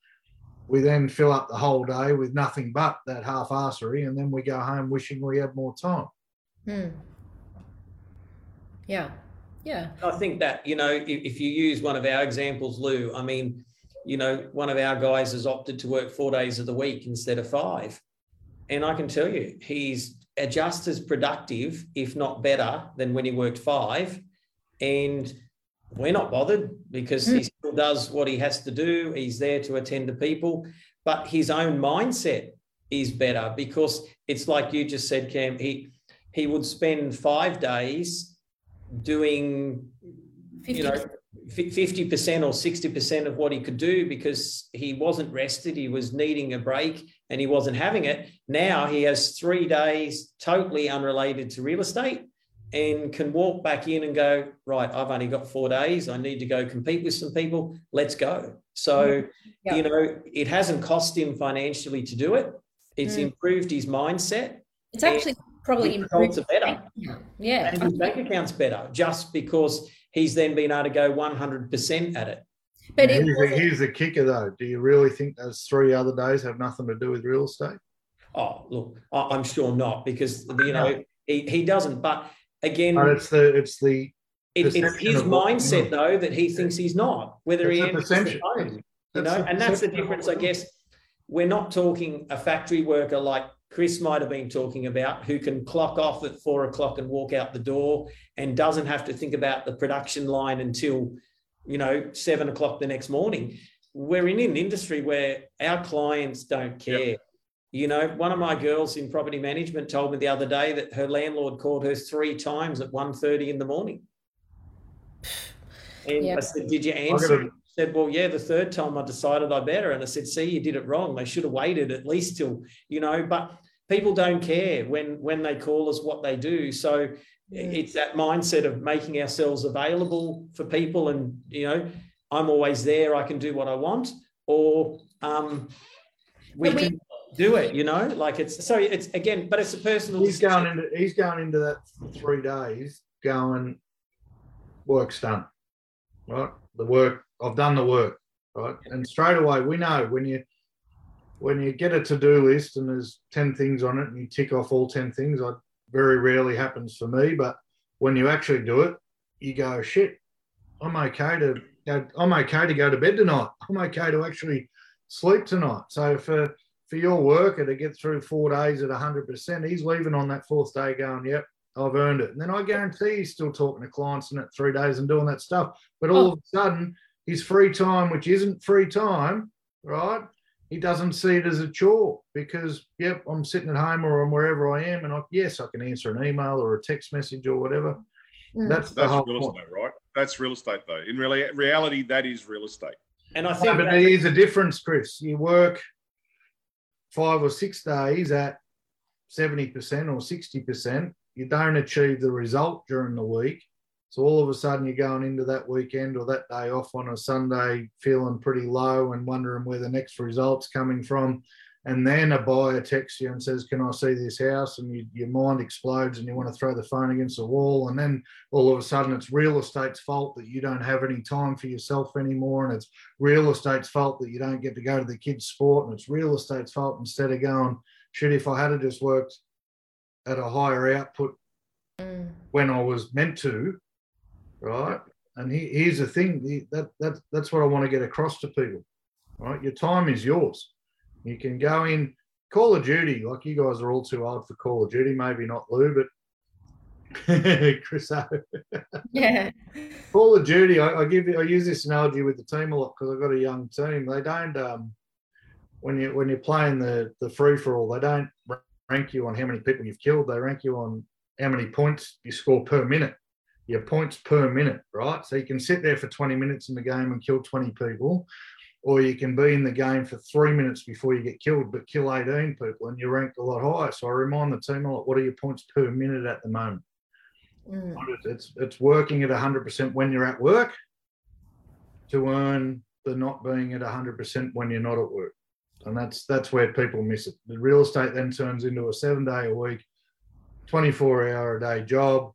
We then fill up the whole day with nothing but that half-assery, and then we go home wishing we had more time. Hmm. Yeah. Yeah. I think that, you know, if, if you use one of our examples, Lou, I mean, you know, one of our guys has opted to work four days of the week instead of five. And I can tell you, he's just as productive, if not better, than when he worked five. And we're not bothered because hmm. he still does what he has to do. He's there to attend to people, but his own mindset is better because it's like you just said, Cam. He he would spend five days doing, you know, 50%. fifty percent or sixty percent of what he could do because he wasn't rested. He was needing a break and he wasn't having it. Now he has three days totally unrelated to real estate and can walk back in and go, right, I've only got four days. I need to go compete with some people. Let's go. So, Yeah. you know, it hasn't cost him financially to do it. It's Mm. improved his mindset It's actually probably his improved. results are better. Yeah. and his bank account's better just because he's then been able to go 100% at it. But it here's, the, here's the kicker, though. Do you really think those three other days have nothing to do with real estate? Oh, look, I- I'm sure not because you know he, he doesn't. But again, But it's the it's the it, it's his what- mindset though that he thinks he's not. Whether he enters the you know, and that's the difference, I guess. We're not talking a factory worker like Chris might have been talking about, who can clock off at four o'clock and walk out the door and doesn't have to think about the production line until, you know, seven o'clock the next morning. We're in an industry where our clients don't care. You know, one of my girls in property management told me the other day that her landlord called her three times at 1.30 in the morning. And Yeah. I said, Did you answer? gotta- She said, Well, yeah, the third time I decided I better. And I said, See, you did it wrong. They should have waited at least till, you know, but people don't care when when they call us what they do. So it's that mindset of making ourselves available for people and you know, I'm always there, I can do what I want, or um we we- can do it, you know, like it's so it's again, but it's a personal he's decision. going into he's going into that three days going work's done right? The work i've done the work right? And straight away we know when you when you get a to-do list and there's 10 things on it and you tick off all 10 things i very rarely happens for me but when you actually do it you go shit i'm okay to i'm okay to go to bed tonight. I'm okay to actually sleep tonight. So for for your worker to get through four days at 100%, he's leaving on that fourth day going, yep, I've earned it. And then I guarantee he's still talking to clients in that three days and doing that stuff. But all Oh. of a sudden, his free time, which isn't free time, right? He doesn't see it as a chore because, yep, I'm sitting at home or I'm wherever I am. And I, yes, I can answer an email or a text message or whatever. Mm. That's the That's whole real point. estate, right? That's real estate, though. In reali- reality, that is real estate. and I No, think but that- there is a difference, Chris. You work five or six days at 70% or 60%, you don't achieve the result during the week. So all of a sudden you're going into that weekend or that day off on a Sunday feeling pretty low and wondering where the next result's coming from. And then a buyer texts you and says, Can I see this house? And you, your mind explodes and you want to throw the phone against the wall. And then all of a sudden it's real estate's fault that you don't have any time for yourself anymore. And it's real estate's fault that you don't get to go to the kids' sport, and it's real estate's fault instead of going, shit, if I had have just worked at a higher output Mm. when I was meant to, right? And he, here's the thing that, that that's what I want to get across to people, right? Your time is yours. You can go in Call of Duty, like you guys are all too old for Call of Duty, maybe not Lou, but Chris Yeah. Call of Duty, I, I give you, I use this analogy with the team a lot because I've got a young team. They don't um, when you when you're playing the the free for all, they don't rank you on how many people you've killed. They rank you on how many points you score per minute. Your points per minute, right? So you can sit there for 20 minutes in the game and kill 20 people, or you can be in the game for three minutes before you get killed, but kill 18 people, and you're ranked a lot higher. So I remind the team a lot. What are your points per minute at the moment? Mm. It's it's working at 100% when you're at work to earn the not being at 100% when you're not at work. And that's that's where people miss it. The real estate then turns into a seven day a week, 24 hour a day job.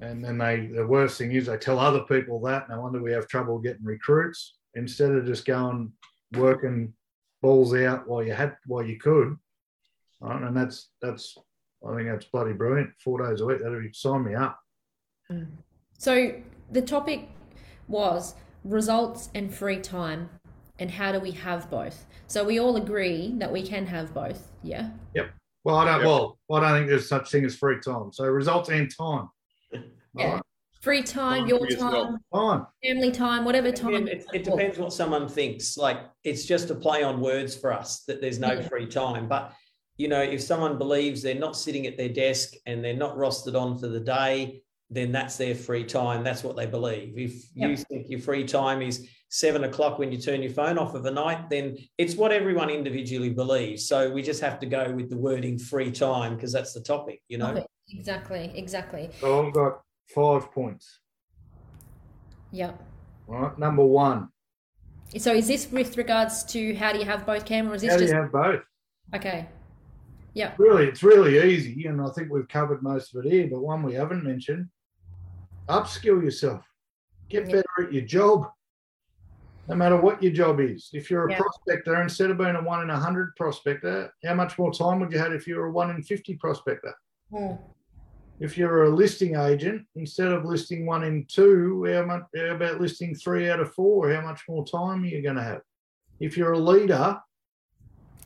And then they the worst thing is they tell other people that. No wonder we have trouble getting recruits instead of just going working balls out while you had while you could. Right? And that's that's I think that's bloody brilliant. Four days a week. That'd be sign me up. Mm. So the topic was results and free time, and how do we have both? So we all agree that we can have both. Yeah. Yep. Well, I don't. Yep. Well, I don't think there's such thing as free time. So results and time. Yeah. Right? Free time, Time your time, Time. family time, whatever time. Again, it, it depends what someone thinks. Like it's just a play on words for us that there's no Yeah. free time. But you know, if someone believes they're not sitting at their desk and they're not rostered on for the day, then that's their free time. That's what they believe. If you think your free time is seven o'clock when you turn your phone off of a night, then it's what everyone individually believes. So we just have to go with the wording free time because that's the topic, you know. Exactly. Exactly. Oh, so I've got five points. Yep. Right. Number one. So is this with regards to how do you have both cameras? Is How do you have both? okay? Yep. Really, it's really easy, and I think we've covered most of it here. But one we haven't mentioned: upskill yourself, get Yeah. better at your job. no matter what your job is. If you're a Yeah. prospector, instead of being a one in a hundred prospector, how much more time would you have if you were a one in fifty prospector? Mm. If you're a listing agent, instead of listing one in two, how, much, how about listing three out of four? How much more time are you going to have? If you're a leader,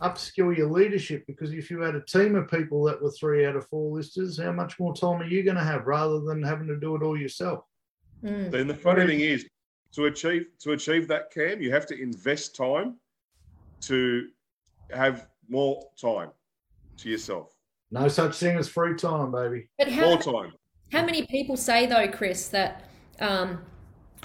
upskill your leadership because if you had a team of people that were three out of four listers, how much more time are you going to have rather than having to do it all yourself? Mm. Then the funny thing is, to achieve to achieve that, Cam, you have to invest time to have more time to yourself. No such thing as free time, baby. But how, More time. how many people say though, Chris, that um,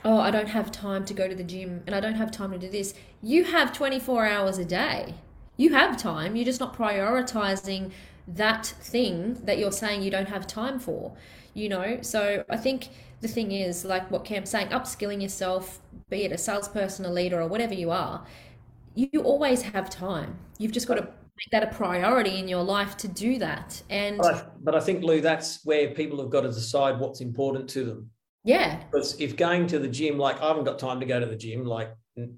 oh, I don't have time to go to the gym and I don't have time to do this. You have 24 hours a day. You have time. You're just not prioritizing that thing that you're saying you don't have time for. You know, so I think the thing is, like what Cam's saying, upskilling yourself, be it a salesperson, a leader, or whatever you are, you always have time. You've just got to make that a priority in your life to do that. And But I, but I think, Lou, that's where people have got to decide what's important to them. yeah, Because if going to the gym, like I haven't got time to go to the gym, like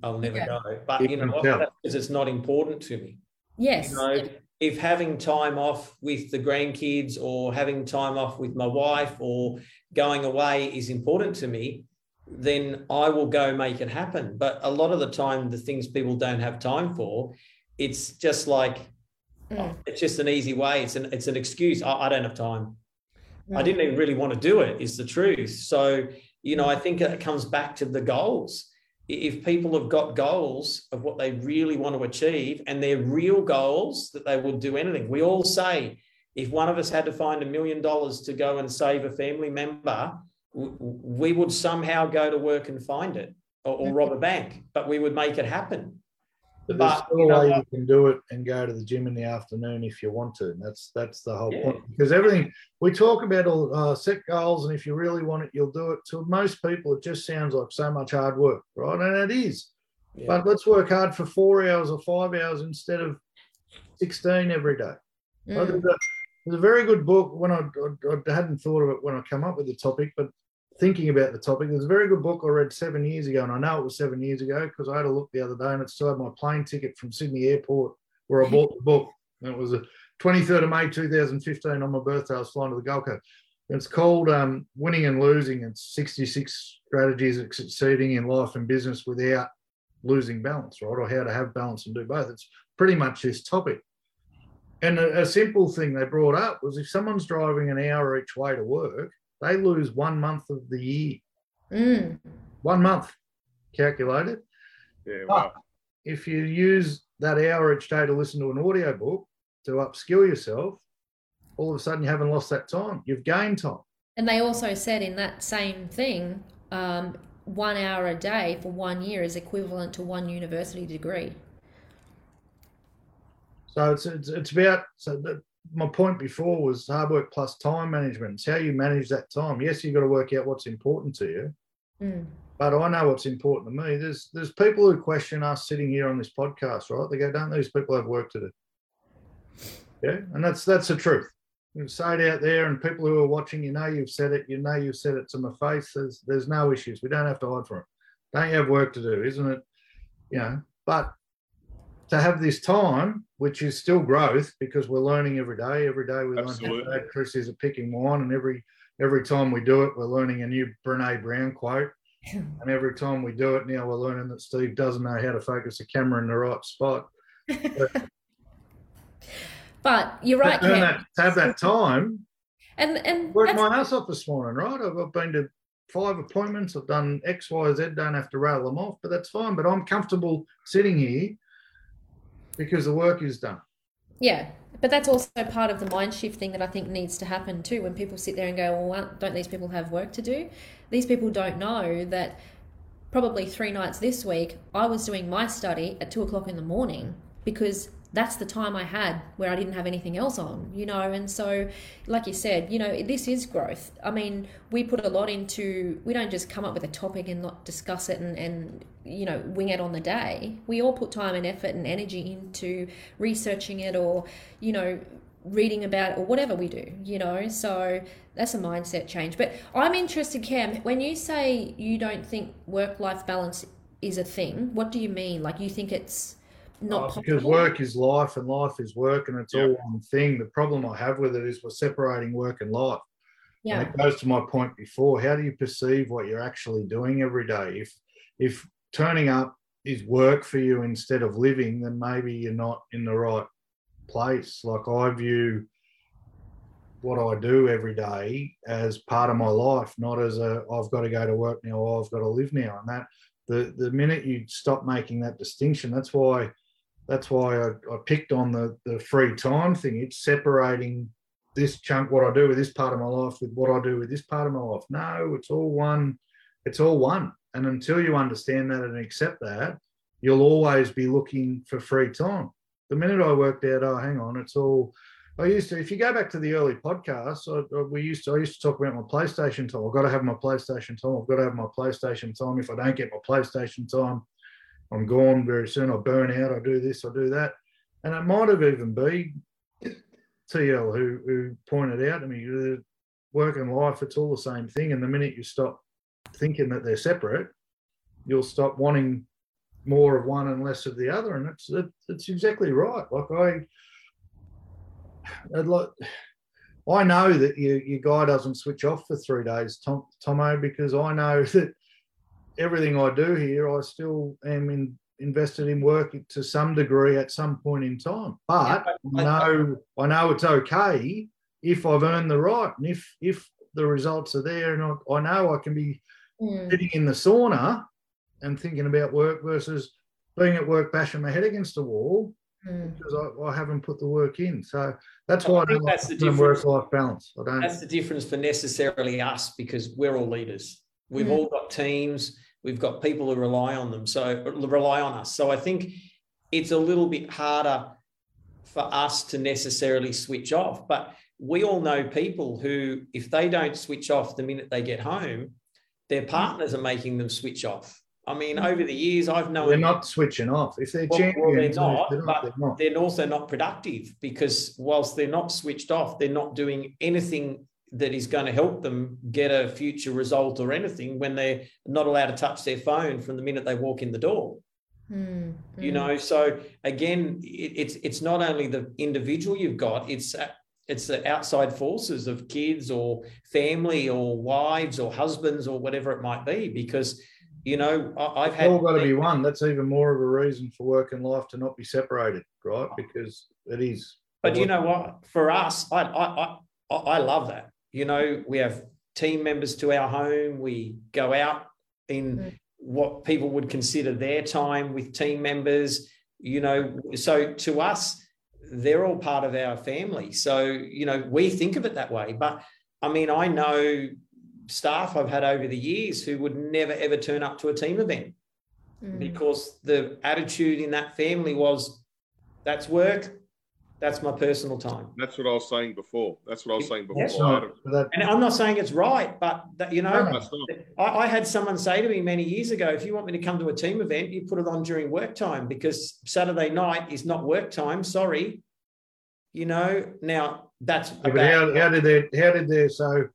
I'll never Yeah. go. But You you know can what? tell. That's because it's not important to me. yes, You know, if having time off with the grandkids or having time off with my wife or going away is important to me, then I will go make it happen. But a lot of the time, the things people don't have time for, it's just like Mm. it's just an easy way. It's an it's an excuse. I, I don't have time. I Mm. didn't even really want to do it. Is the truth. So you know, I think it comes back to the goals. If people have got goals of what they really want to achieve and they're real goals that they will do anything. We all say if one of us had to find a million dollars to go and save a family member, we would somehow go to work and find it or, or rob a bank, but we would make it happen. But there's But, still you a way you can do it and go to the gym in the afternoon if you want to. And that's that's the whole Yeah. point. Because everything we talk about all uh, set goals, and if you really want it, you'll do it. To most people, it just sounds like so much hard work, right? And it is. Yeah. But let's work hard for four hours or five hours instead of sixteen every day. Mm. think that- There's a very good book. When I, I, I hadn't thought of it when I come up with the topic, but thinking about the topic, there's a very good book I read seven years ago, and I know it was seven years ago because I had a look the other day, and it still had my plane ticket from Sydney Airport where I bought the book. And it was a 23rd of May 2015 on my birthday. I was flying to the Gold Coast. It's called um, Winning and Losing. It's 66 strategies of succeeding in life and business without losing balance, right? Or how to have balance and do both. It's pretty much this topic. And a, a simple thing they brought up was if someone's driving an hour each way to work, they lose one month of the year. Mm. One month calculated. Yeah, Ah. wow. If you use that hour each day to listen to an audio book to upskill yourself, all of a sudden you haven't lost that time. You've gained time. And they also said in that same thing, um, one hour a day for one year is equivalent to one university degree. So it's it's, it's about so the, my point before was hard work plus time management. It's how you manage that time. Yes, you've got to work out what's important to you, Mm. but I know what's important to me. There's there's people who question us sitting here on this podcast, right? They go, "Don't these people have work to do?" Yeah, and that's that's the truth. You say it out there, and people who are watching, you know, you've said it. You know, you've said it to my face. There's there's no issues. We don't have to hide from it. Don't you have work to do, isn't it? You know, but to have this time, which is still growth because we're learning every day. Every day we learn how Absolutely. bad Chris is at picking wine, and every every time we do it, we're learning a new Brene Brown quote. And every time we do it now, we're learning that Steve doesn't know how to focus a camera in the right spot. But you're right, to, that, to have that time, And and worked that's, my ass off this morning, right? I've, I've been to five appointments. I've done X, Y, Z. Don't have to rattle them off, but that's fine. But I'm comfortable sitting here because the work is done. yeah, but that's also part of the mind shift thing that I think needs to happen too. When people sit there and go, "Well, don't these people have work to do?" These people don't know that probably three nights this week I was doing my study at two o'clock in the morning because that's the time I had where I didn't have anything else on, you know. And so, like you said, you know, this is growth. I mean, we put a lot into, we don't just come up with a topic and not discuss it and, and you know, wing it on the day. We all put time and effort and energy into researching it or, you know, reading about or whatever we do, you know. So that's a mindset change. But I'm interested, Cam, when you say you don't think work life balance is a thing. What do you mean? Like you think it's not possible? because work is life and life is work and it's all one thing. The problem I have with it is we're separating work and life. Yeah. And it goes to my point before. How do you perceive what you're actually doing every day? If if turning up is work for you instead of living, then maybe you're not in the right place. Like I view what I do every day as part of my life, not as a I've got to go to work now, or I've got to live now. And that the the minute you stop making that distinction, that's why that's why I, I picked on the the free time thing. It's separating this chunk, what I do with this part of my life, with what I do with this part of my life. No, it's all one. It's all one. And until you understand that and accept that, you'll always be looking for free time. The minute I worked out, oh, hang on, it's all. I used to. If you go back to the early podcasts, I, I- we used to. I used to talk about my PlayStation time. I've got to have my PlayStation time. I've got to have my PlayStation time. If I don't get my PlayStation time, I'm gone very soon. I burn out. I do this. I do that. And it might have even been TL who who pointed out to me that work and life it's all the same thing. And the minute you stop thinking that they're separate, you'll stop wanting more of one and less of the other. And it's it's exactly right. Like I, I'd like. I know that your, your guy doesn't switch off for three days, Tom, Tomo, because I know that everything I do here, I still am in, invested in work to some degree at some point in time. But I know I know it's okay if I've earned the right, and if if the results are there, and I, I know I can be Mm. sitting in the sauna and thinking about work versus being at work bashing my head against the wall Mm. because I, I haven't put the work in. So that's why I think don't that's the the difference. work-life balance. I don't. That's the difference for necessarily us because we're all leaders. We've Mm. all got teams. We've got people who rely on them. So rely on us. So I think it's a little bit harder for us to necessarily switch off. But we all know people who, if they don't switch off the minute they get home, their partners are making them switch off. I mean, over the years, I've known they're not switching off. If they're Well, well, champions, they're not, they're but not. They're not. they're also not productive because whilst they're not switched off, they're not doing anything that is going to help them get a future result or anything when they're not allowed to touch their phone from the minute they walk in the door. Mm. You Mm. know, so again, it, it's it's not only the individual you've got; it's uh, it's the outside forces of kids or family or wives or husbands or whatever it might be. Because you know, I, I've had all got to be one. That's even more of a reason for work and life to not be separated, right? Because it is. But you know what? For us, I, I, I, I love that. You know, we have team members to our home. We go out in Mm. what people would consider their time with team members. You know, so to us, they're all part of our family. So you know, we think of it that way. But I mean, I know staff I've had over the years who would never ever turn up to a team event Mm. because the attitude in that family was, "That's work." That's my personal time. That's what I was saying before. That's what I was saying before. Yes. No, Adam. but that, And I'm not saying it's right, but that, you know, No, no. That's not. I, I had someone say to me many years ago, if you want me to come to a team event, you put it on during work time because Saturday night is not work time. Sorry. You know, now that's yeah, but how, how did they? How did they? So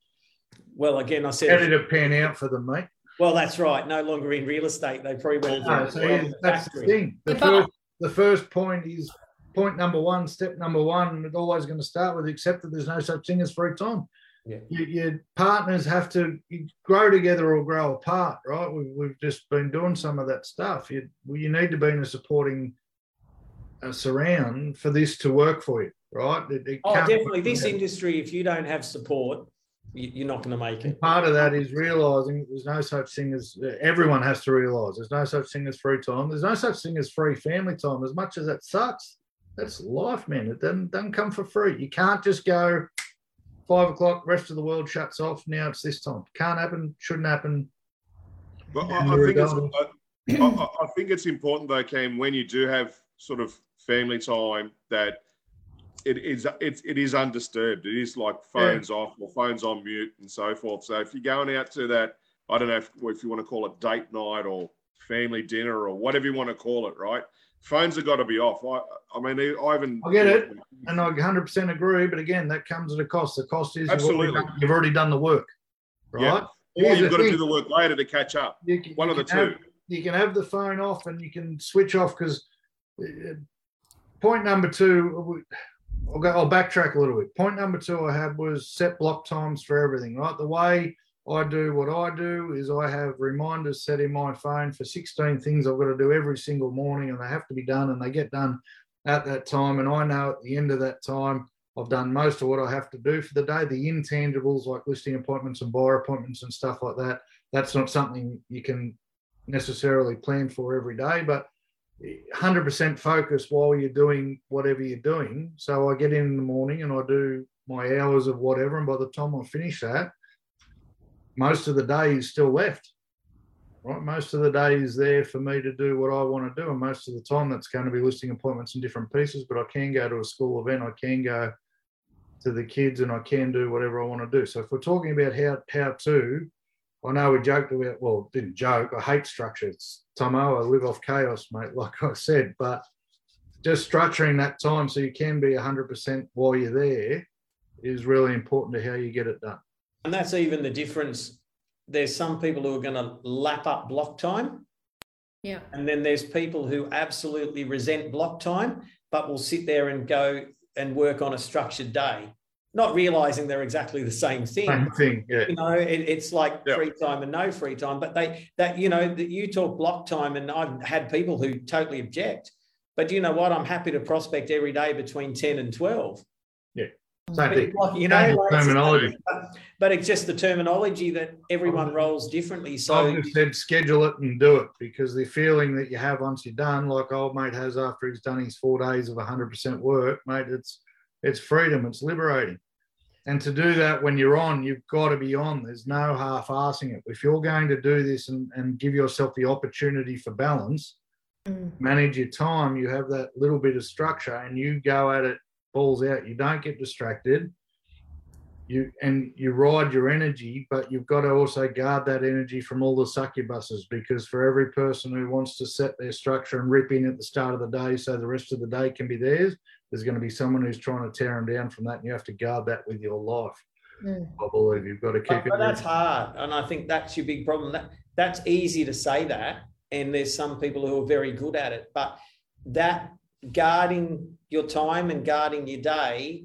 well, again, I said how did it pan out for them, mate? well, that's right. No longer in real estate. They probably went oh, No, into so a that's the factory. thing. The Yeah, but- first, the first point is point number one, step number one, and it's always going to start with accept that there's no such thing as free time. Yeah. You, your partners have to grow together or grow apart, right? We've, we've just been doing some of that stuff. You, you need to be in a supporting uh, surround for this to work for you, right? It- it Oh, definitely. This industry, if you don't have support, you- you're not going to make it. part of that is realizing there's no such thing as everyone has to realize there's no such thing as free time. There's no such thing as free family time. As much as that sucks, that's life, man. It doesn't, doesn't come for free. You can't just go five o'clock, rest of the world shuts off. Now it's this time. Can't happen, shouldn't happen. But I, I think it's, I, I- think it's important though, Cam, when you do have sort of family time, that it is it's it is undisturbed. It is like phones off or phones on mute and so forth. So if you're going out to that, I don't know if, if you want to call it date night or family dinner or whatever you want to call it, right? Phones have got to be off. I, I mean, I haven't. I get it. And I 100% agree. But again, that comes at a cost. The cost is you've already Absolutely. done- you've already done the work, right? Yeah. Or you've got to do the work later to catch up. Can- One of the can have- two. you can have the phone off and you can switch off because eh, point number two, I'll go. I'll backtrack a little bit. Point number two I had was set block times for everything. Right, the way I do what I do is I have reminders set in my phone for 16 things I've got to do every single morning, and they have to be done, and they get done at that time. And I know at the end of that time, I've done most of what I have to do for the day. The intangibles like listing appointments and buyer appointments and stuff like that, that's not something you can necessarily plan for every day, but 100% focus while you're doing whatever you're doing. So I get in in the morning and I do my hours of whatever. And by the time I finish that, most of the day is still left. Right. Most of the day is there for me to do what I want to do. And most of the time that's going to be listing appointments in different pieces, but I can go to a school event. I can go to the kids and I can do whatever I want to do. So if we're talking about how, how to, I know we joked about, well, didn't joke, I hate structure. It's Tomo, I live off chaos, mate, like I said, but just structuring that time so you can be 100% while you're there is really important to how you get it done. And that's even the difference. There's some people who are going to lap up block time. Yeah. And then there's people who absolutely resent block time, but will sit there and go and work on a structured day not realizing they're exactly the same thing. Same thing, yeah. You know, it, it's like Yeah. free time and no free time. But they that you know that you talk block time, and I've had people who totally object. But you know what? I'm happy to prospect every day between ten and twelve. Same thing. Like, you know, Change like, terminology. But, but it's just the terminology that everyone rolls differently. So I've just said schedule it and do it because the feeling that you have once you're done, like old mate has after he's done his four days of 100% work, mate, it's it's freedom, it's liberating. And to do that when you're on, you've got to be on. There's no half-assing it. If you're going to do this and, and give yourself the opportunity for balance, Mm. manage your time, you have that little bit of structure and you go at it balls out. You don't get distracted. You and you ride your energy, but you've got to also guard that energy from all the succubuses because for every person who wants to set their structure and rip in at the start of the day so the rest of the day can be theirs, there's going to be someone who's trying to tear them down from that, and you have to guard that with your life. Mm. I believe you've got to keep but, it. but that's hard, and I think that's your big problem. That that's easy to say that, and there's some people who are very good at it, but that guarding your time and guarding your day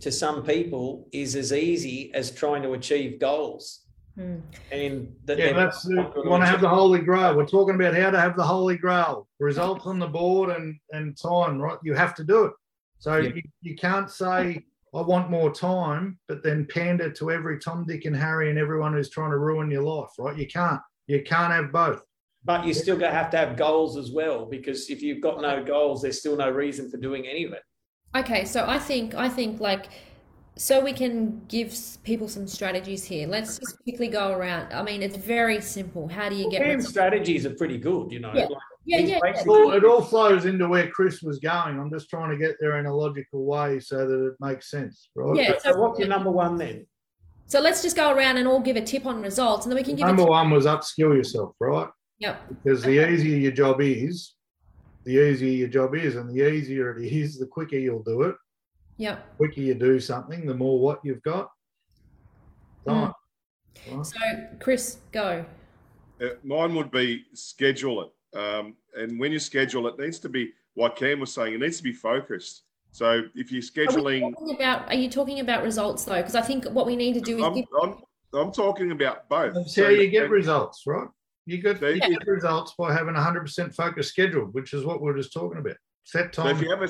to some people is as easy as trying to achieve goals. Mm. And that Yeah, that's the, you gonna want to have the holy grail. We're talking about how to have the holy grail. Results on the board and and time, right? You have to do it. So Yeah. you, you can't say I want more time, but then pander to every Tom, Dick, and Harry and everyone who's trying to ruin your life, right? You can't. You can't have both. But you still gonna have to have goals as well, because if you've got no goals, there's still no reason for doing any of it. Okay, so I think I think like so we can give people some strategies here. Let's just quickly go around. I mean, it's very simple. How do you get strategies are pretty good, you know. Yeah. like, Yeah, yeah, yeah. It all, it all flows into where Chris was going. I'm just trying to get there in a logical way so that it makes sense, right? Yeah, So what's your number one then? So let's just go around and all give a tip on results, and then we can give a Number tip. one was upskill yourself, right? Yep. because the easier your job is, the easier your job is, and the easier it is, the quicker you'll do it. Yep. quicker you do something, the more what you've got. Done. Right? So Chris, go. Uh, mine would be schedule it. Um, and when you schedule it, needs to be, like Cam was saying, it needs to be focused. So if you're Are scheduling, talking about? Are you talking about results though? Because I think what we need to do is I'm, give. I'm, I'm talking about both. That's how you get results, right? You get, So- you get results by having a 100% focus schedule, which is what we we're just talking about. Set So time. if you have a,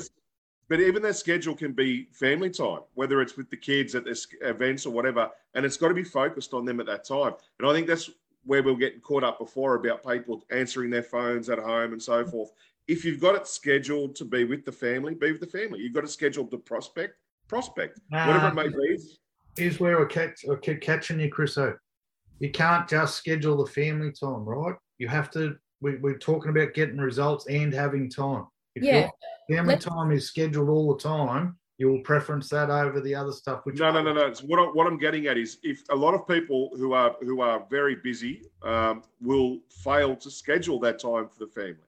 but even that schedule can be family time, whether it's with the kids at this events or whatever, and it's got to be focused on them at that time. And I think that's where we we're getting caught up before about people answering their phones at home and so forth. If you've got it scheduled to be with the family, be with the family. You've got to schedule to prospect, prospect, whatever it may be. Here's where I catch, I keep catching you, Chris. O. You can't just schedule the family time, right? You have to. We, we're talking about getting results and having time. If Yeah. family Let's- time is scheduled all the time, you will preference that over the other stuff. Which No, no, no, no. It's what, I, what I'm getting at is if a lot of people who are who are very busy um, will fail to schedule that time for the family,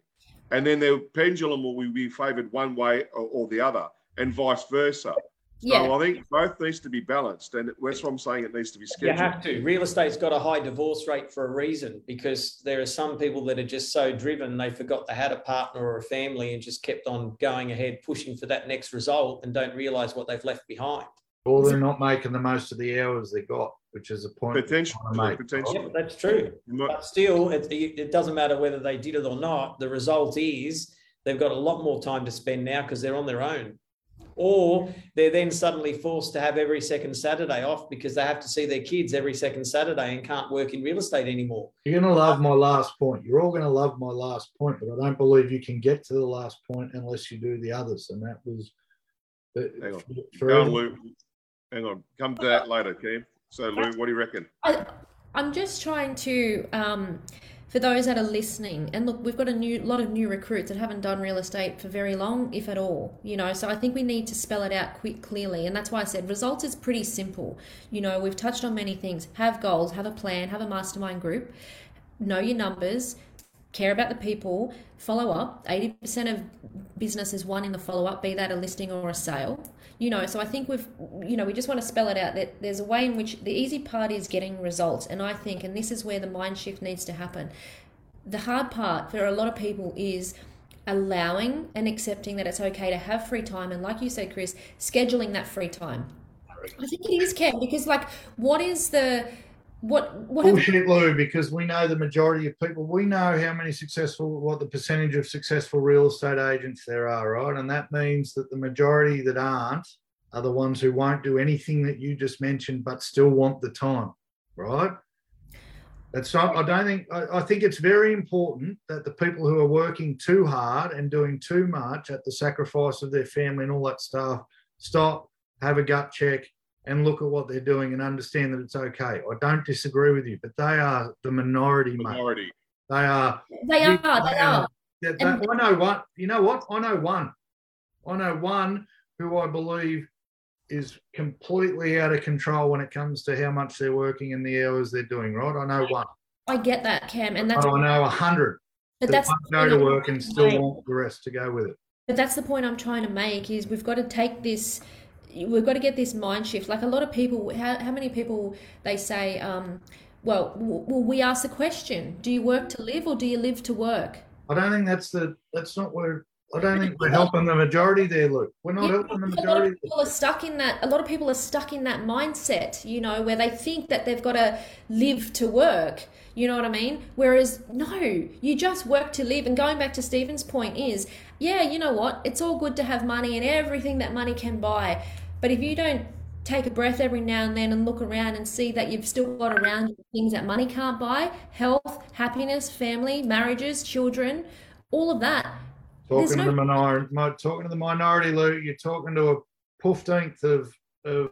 and then their pendulum will be favoured one way or, or the other, and vice versa. Yeah. I think both needs to be balanced, and that's what I'm saying. It needs to be scheduled. You scheduled. have to. Real estate's got a high divorce rate for a reason because there are some people that are just so driven they forgot they had a partner or a family and just kept on going ahead, pushing for that next result and don't realize what they've left behind. Or they're not making the most of the hours they got, which is a point. we're Potentially, trying make, potentially. Yeah, that's true. Not- But still, it, it doesn't matter whether they did it or not. The result is they've got a lot more time to spend now because they're on their own. Or they're then suddenly forced to have every second Saturday off because they have to see their kids every second Saturday and can't work in real estate anymore. You're going to love my last point. You're all going to love my last point, but I don't believe you can get to the last point unless you do the others. And that was the- Hang on. for Go on, Lou. Hang on. Come to that later, Cam. So, Lou, what do you reckon? I, I'm just trying to, um, for those that are listening, and look, we've got a new lot of new recruits that haven't done real estate for very long, if at all. You know, so I think we need to spell it out quick, clearly, and that's why I said results is pretty simple. You know, we've touched on many things: have goals, have a plan, have a mastermind group, know your numbers, care about the people, follow up. 80% of business is won in the follow up, be that a listing or a sale. You know, so I think we've, you know, we just want to spell it out that there's a way in which the easy part is getting results. And I think, and this is where the mind shift needs to happen. The hard part for a lot of people is allowing and accepting that it's okay to have free time. And like you said, Chris, scheduling that free time. I think it is, Ken, because like, what is the, what, what have, Bullshit, Lou, because we know the majority of people, we know how many successful, what the percentage of successful real estate agents there are, right? And that means that the majority that aren't are the ones who won't do anything that you just mentioned, but still want the time, right? That's not, I don't think, I, I think it's very important that the people who are working too hard and doing too much at the sacrifice of their family and all that stuff stop, have a gut check, and look at what they're doing and understand that it's okay. I don't disagree with you, but they are the minority, mate. Minority. They are. they are, they are. Yeah, they- And- I know one. You know what? I know one. I know one who I believe is completely out of control when it comes to how much they're working and the hours they're doing. Right? I know one. I get that, Cam. And But that's, I know a hundred but that that's, won't the go to I'm work and trying still make. want the rest to go with it. But that's the point I'm trying to make is we've got to take this we've got to get this mind shift like a lot of people how, how many people they say um, well w- well we ask the question do you work to live or do you live to work I don't think that's the. That's not where. I don't think we're helping the majority there, Luke. We're not Yeah, helping the a lot majority. of people are stuck in that a lot of people are stuck in that mindset you know where they think that they've got to live to work you know what i mean whereas no you just work to live and going back to stephen's point is yeah you know what it's all good to have money and everything that money can buy but if you don't take a breath every now and then and look around and see that you've still got around you things that money can't buy health happiness family marriages children all of that Talking There's to no- the minority, talking to the minority, Lou. You're talking to a fifteenth of of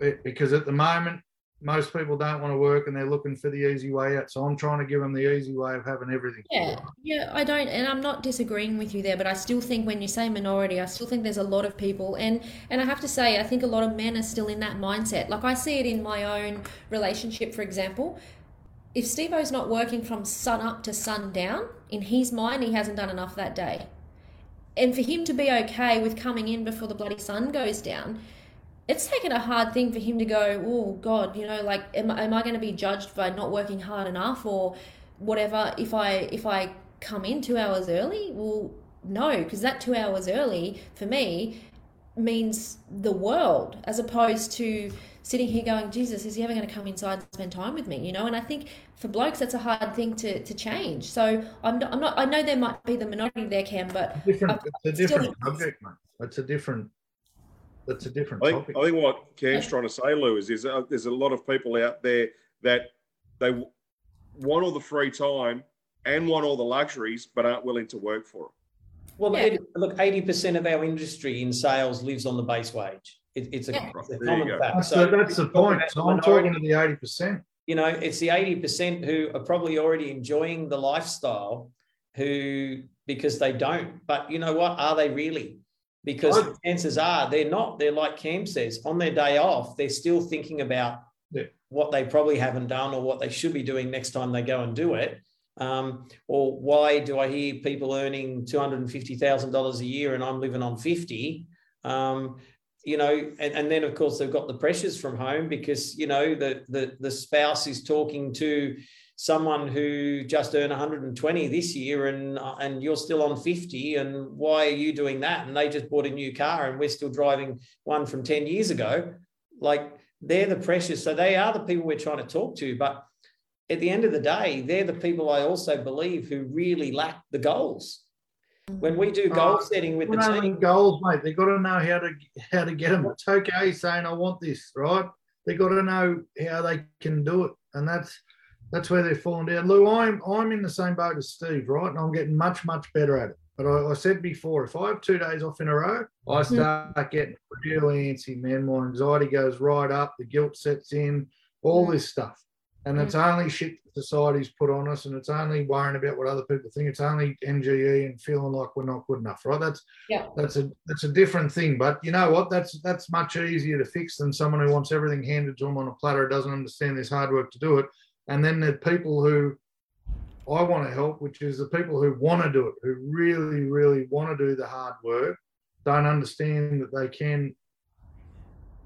it eh, because at the moment most people don't want to work and they're looking for the easy way out. So I'm trying to give them the easy way of having everything. Yeah, yeah, I don't, and I'm not disagreeing with you there, but I still think when you say minority, I still think there's a lot of people, and and I have to say, I think a lot of men are still in that mindset. Like I see it in my own relationship, for example. If Stevo's not working from sun up to sun down, in his mind, he hasn't done enough that day. And for him to be okay with coming in before the bloody sun goes down, it's taken a hard thing for him to go, oh God, you know, like, am, am I going to be judged by not working hard enough or whatever if I if I come in two hours early? Well, no, because that two hours early for me means the world as opposed to sitting here going, Jesus, is he ever going to come inside and spend time with me? You know, and I think for blokes that's a hard thing to, to change. So I'm not, I'm not I know there might be the minority there, Cam, but Different. It's a different think- subject, mate. It's a different. That's a different I think, topic. I think what Cam's trying to say, Lou, is there's a, there's a lot of people out there that they want all the free time and want all the luxuries, but aren't willing to work for it. Well, Yeah. it- look, eighty percent of our industry in sales lives on the base wage. It, it's a, Yeah. it's a common fact. That's So the, that's the if you talk point. So I'm talking to the eighty percent. you know, it's the eighty percent who are probably already enjoying the lifestyle, who because they don't. But you know what? Are they really? Because I- chances are they're not. They're like Cam says, on their day off, they're still thinking about Yeah. what they probably haven't done or what they should be doing next time they go and do it. Um, or why do I hear people earning two hundred and fifty thousand dollars a year and I'm living on fifty? Um, you know, and, and then of course they've got the pressures from home because you know the the the spouse is talking to someone who just earned 120 this year and and you're still on 50 and why are you doing that? And they just bought a new car and we're still driving one from 10 years ago. Like they're the pressures so they are the people we're trying to talk to but at the end of the day they're the people i also believe who really lack the goals. When we do goal uh, setting with the team goals mate they've got to know how to how to get them it's okay saying i want this right? They've got to know how they can do it and that's that's where they're falling down. Lou, I'm I'm in the same boat as Steve, right? And I'm getting much much better at it. But I, I said before, if I have two days off in a row, I mm-hmm. start getting really antsy, man. My anxiety goes right up, the guilt sets in, all mm. this stuff. And it's mm. only shit that society's put on us, and it's only worrying about what other people think. It's only NGE and feeling like we're not good enough, right? That's yeah. That's a that's a different thing. But you know what? That's that's much easier to fix than someone who wants everything handed to them on a platter, doesn't understand this hard work to do it, and then the people who I want to help, which is the people who want to do it, who really, really want to do the hard work, don't understand that they can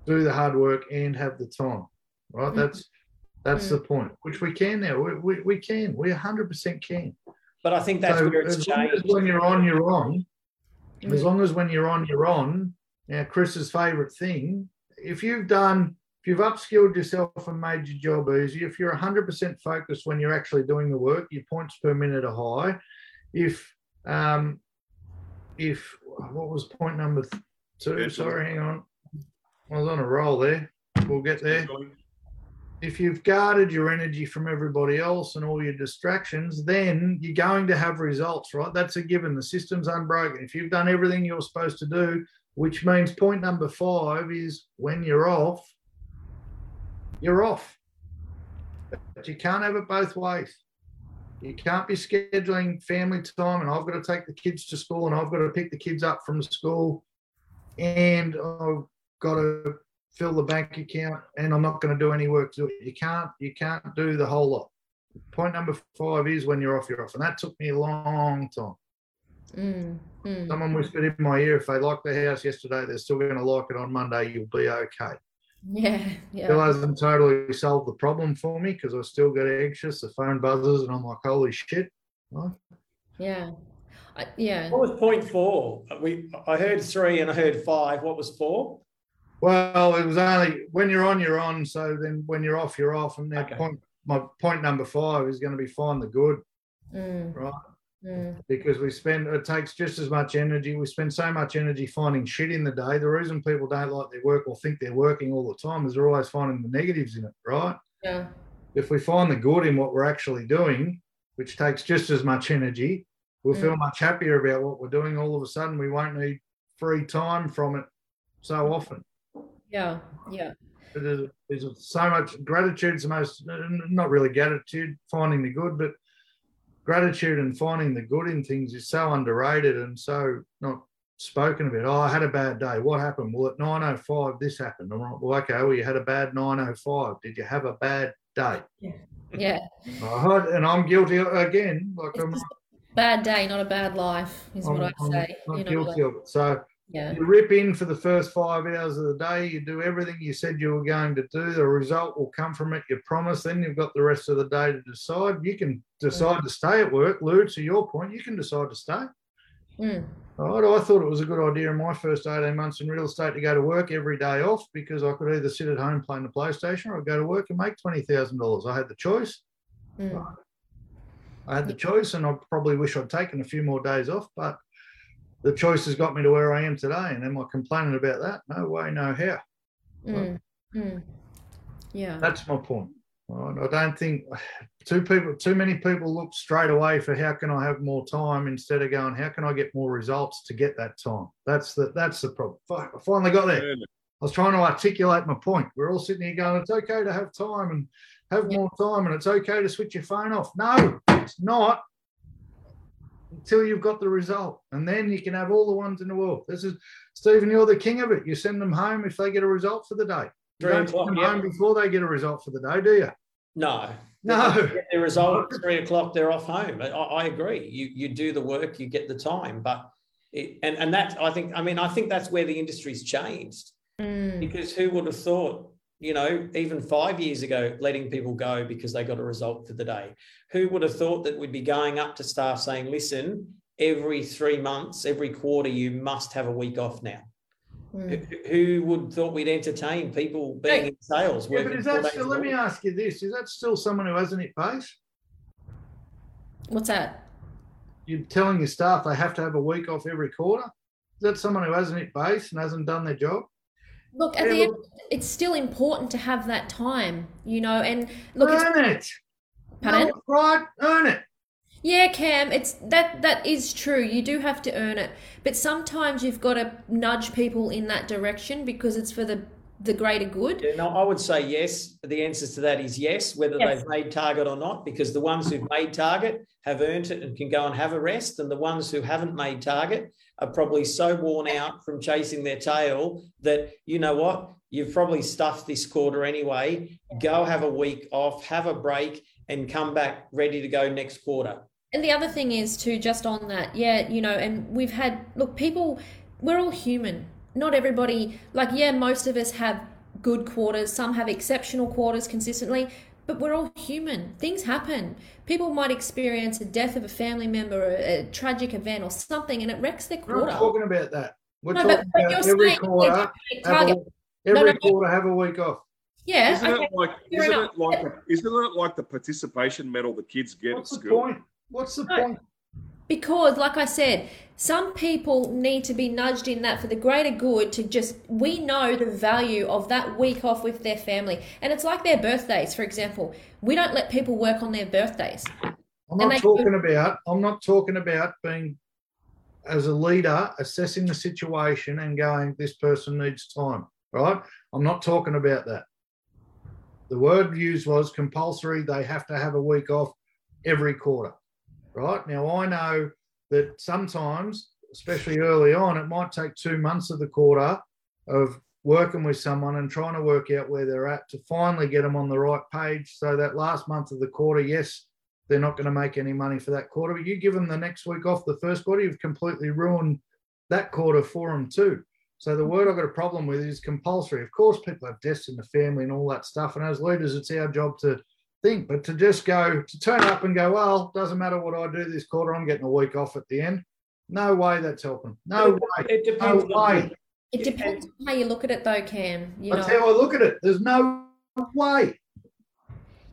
do the hard work and have the time. Right? Mm-hmm. That's that's mm-hmm. the point. Which we can now. We, we, we can. We 100% can. But I think that's so where it's as changed. As when you're on, you're on. Mm-hmm. As long as when you're on, you're on. Now, Chris's favourite thing. If you've done if you've upskilled yourself and made your job easy, if you're 100% focused when you're actually doing the work, your points per minute are high. If, um, if, what was point number two? Sorry, hang on. I was on a roll there. We'll get there. If you've guarded your energy from everybody else and all your distractions, then you're going to have results, right? That's a given. The system's unbroken. If you've done everything you're supposed to do, which means point number five is when you're off, you're off. But you can't have it both ways. You can't be scheduling family time and I've got to take the kids to school and I've got to pick the kids up from school and I've got to fill the bank account and I'm not going to do any work to it. You can't you can't do the whole lot. Point number five is when you're off, you're off. And that took me a long time. Mm, mm. Someone whispered in my ear, if they like the house yesterday, they're still going to like it on Monday, you'll be okay. Yeah, yeah. Still hasn't totally solved the problem for me because I still get anxious. The phone buzzes, and I'm like, "Holy shit!" Yeah, I, yeah. What was point four? We I heard three and I heard five. What was four? Well, it was only when you're on, you're on. So then when you're off, you're off. And now okay. point my point number five is going to be find the good, mm. right? Mm. Because we spend, it takes just as much energy. We spend so much energy finding shit in the day. The reason people don't like their work or think they're working all the time is they're always finding the negatives in it, right? Yeah. If we find the good in what we're actually doing, which takes just as much energy, we'll mm. feel much happier about what we're doing. All of a sudden, we won't need free time from it so often. Yeah, yeah. There's, there's so much gratitude's the most, not really gratitude, finding the good, but gratitude and finding the good in things is so underrated and so not spoken about. Oh, I had a bad day. What happened? Well, at 9.05, this happened. I'm like, well, okay, well, you had a bad 9.05. Did you have a bad day? Yeah. Yeah. and I'm guilty again. Like I'm, bad day, not a bad life, is I'm, what I say. I'm you know, guilty like, of it. So yeah. You rip in for the first five hours of the day. You do everything you said you were going to do. The result will come from it. You promise. Then you've got the rest of the day to decide. You can decide mm. to stay at work. Lou, to your point, you can decide to stay. Mm. Right, I thought it was a good idea in my first 18 months in real estate to go to work every day off because I could either sit at home playing the PlayStation or I'd go to work and make $20,000. I had the choice. Mm. I had the choice, and I probably wish I'd taken a few more days off, but the choice has got me to where I am today. And am I complaining about that? No way, no how. Mm, mm. Yeah. That's my point. Right? I don't think too people too many people look straight away for how can I have more time instead of going, how can I get more results to get that time? That's the that's the problem. I finally got there. I was trying to articulate my point. We're all sitting here going, it's okay to have time and have more time and it's okay to switch your phone off. No, it's not until you've got the result. And then you can have all the ones in the world. This is Stephen, you're the king of it. You send them home if they get a result for the day. You don't send them home before they get a result for the day, do you? No. No. The result at three o'clock, they're off home. I, I, agree. You you do the work, you get the time. But it, and, and that I think, I mean, I think that's where the industry's changed. Mm. Because who would have thought, you know, even five years ago, letting people go because they got a result for the day? Who would have thought that we'd be going up to staff saying, listen, every three months, every quarter, you must have a week off now? Mm. Who- Who would thought we'd entertain people being in sales? Yeah, but is that still, let me ask you this: Is that still someone who hasn't hit base? What's that? You're telling your staff they have to have a week off every quarter. Is that someone who hasn't hit base and hasn't done their job? Look, at Yeah, the end, look- it's still important to have that time, you know. And look, it's, Earn it. Pardon? No, right? Earn it. yeah, Cam, it's that that is true. You do have to earn it, but sometimes you've got to nudge people in that direction because it's for the the greater good. Yeah, no, I would say yes. The answer to that is yes, whether Yes. they've made target or not, because the ones who've made target have earned it and can go and have a rest, and the ones who haven't made target are probably so worn out from chasing their tail that you know what, you've probably stuffed this quarter anyway. Go have a week off, have a break, and come back ready to go next quarter. And the other thing is too, just on that, yeah, you know, and we've had look, people, we're all human. Not everybody, like, yeah, most of us have good quarters. Some have exceptional quarters consistently, but we're all human. Things happen. People might experience a death of a family member, a, a tragic event, or something, and it wrecks their quarter. We're not talking about that. We're No, talking but about you're every quarter. Have a, every No, no, quarter have a week off. Yeah, Isn't okay. it like fair isn't enough. it like the, isn't it like the participation medal the kids get What's at the school? point? What's the No. point? Because, like I said, some people need to be nudged in that for the greater good to just, we know the value of that week off with their family. And it's like their birthdays, for example. We don't let people work on their birthdays. I'm not talking about. I'm not talking about being as a leader assessing the situation and going, this person needs time. Right? I'm not talking about that. The word used was compulsory. They have to have a week off every quarter. Right now, I know that sometimes, especially early on, it might take two months of the quarter of working with someone and trying to work out where they're at to finally get them on the right page. So that last month of the quarter, yes, they're not going to make any money for that quarter. But you give them the next week off the first quarter, you've completely ruined that quarter for them too. So the word I've got a problem with is compulsory. Of course, people have deaths in the family and all that stuff. And as leaders, it's our job to think, but to just go to turn up and go, well, doesn't matter what I do this quarter, I'm getting a week off at the end. No way that's helping. No way. It depends. No on- way. It depends on how you look at it, though, Cam. You That's know, how I look at it. There's no way.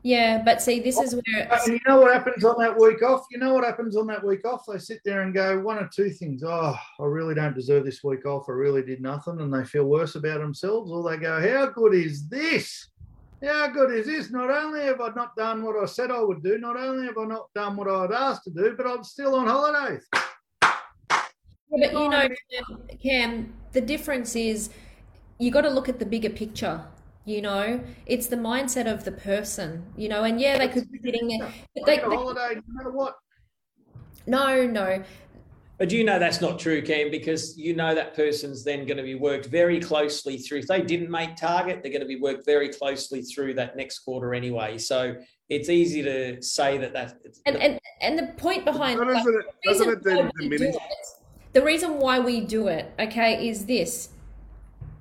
yeah, but see, this is where And you know what happens on that week off? You know what happens on that week off? They sit there and go, one or two things. Oh, I really don't deserve this week off. I really did nothing. And they feel worse about themselves. Or they go, how good is this? How good is this? Not only have I not done what I said I would do, not only have I not done what I'd asked to do, but I'm still on holidays. Yeah, but you know, Cam, the difference is you got to look at the bigger picture. You know, it's the mindset of the person. You know, and yeah, they could be sitting there. But they, get a holiday no matter what. no, no. But you know that's not true, Cam, because you know that person's then going to be worked very closely through. If they didn't make target, they're going to be worked very closely through that next quarter anyway. So it's easy to say that that. And and and the point behind But like, it, the reason it why then diminish? it- the reason why we do it, okay, is this: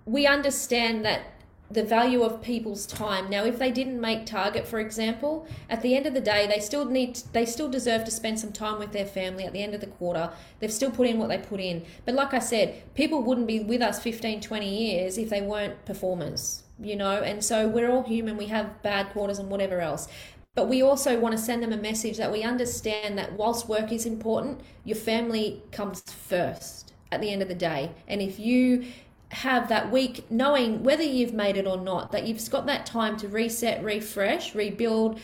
we understand that the value of people's time. Now, if they didn't make target, for example, at the end of the day, they still need, they still deserve to spend some time with their family at the end of the quarter. They've still put in what they put in. But like I said, people wouldn't be with us 15, 20 years if they weren't performers, you know. And so we're all human. We have bad quarters and whatever else. But we also want to send them a message that we understand that whilst work is important, your family comes first at the end of the day. And if you have that week, knowing whether you've made it or not, that you've got that time to reset, refresh, rebuild,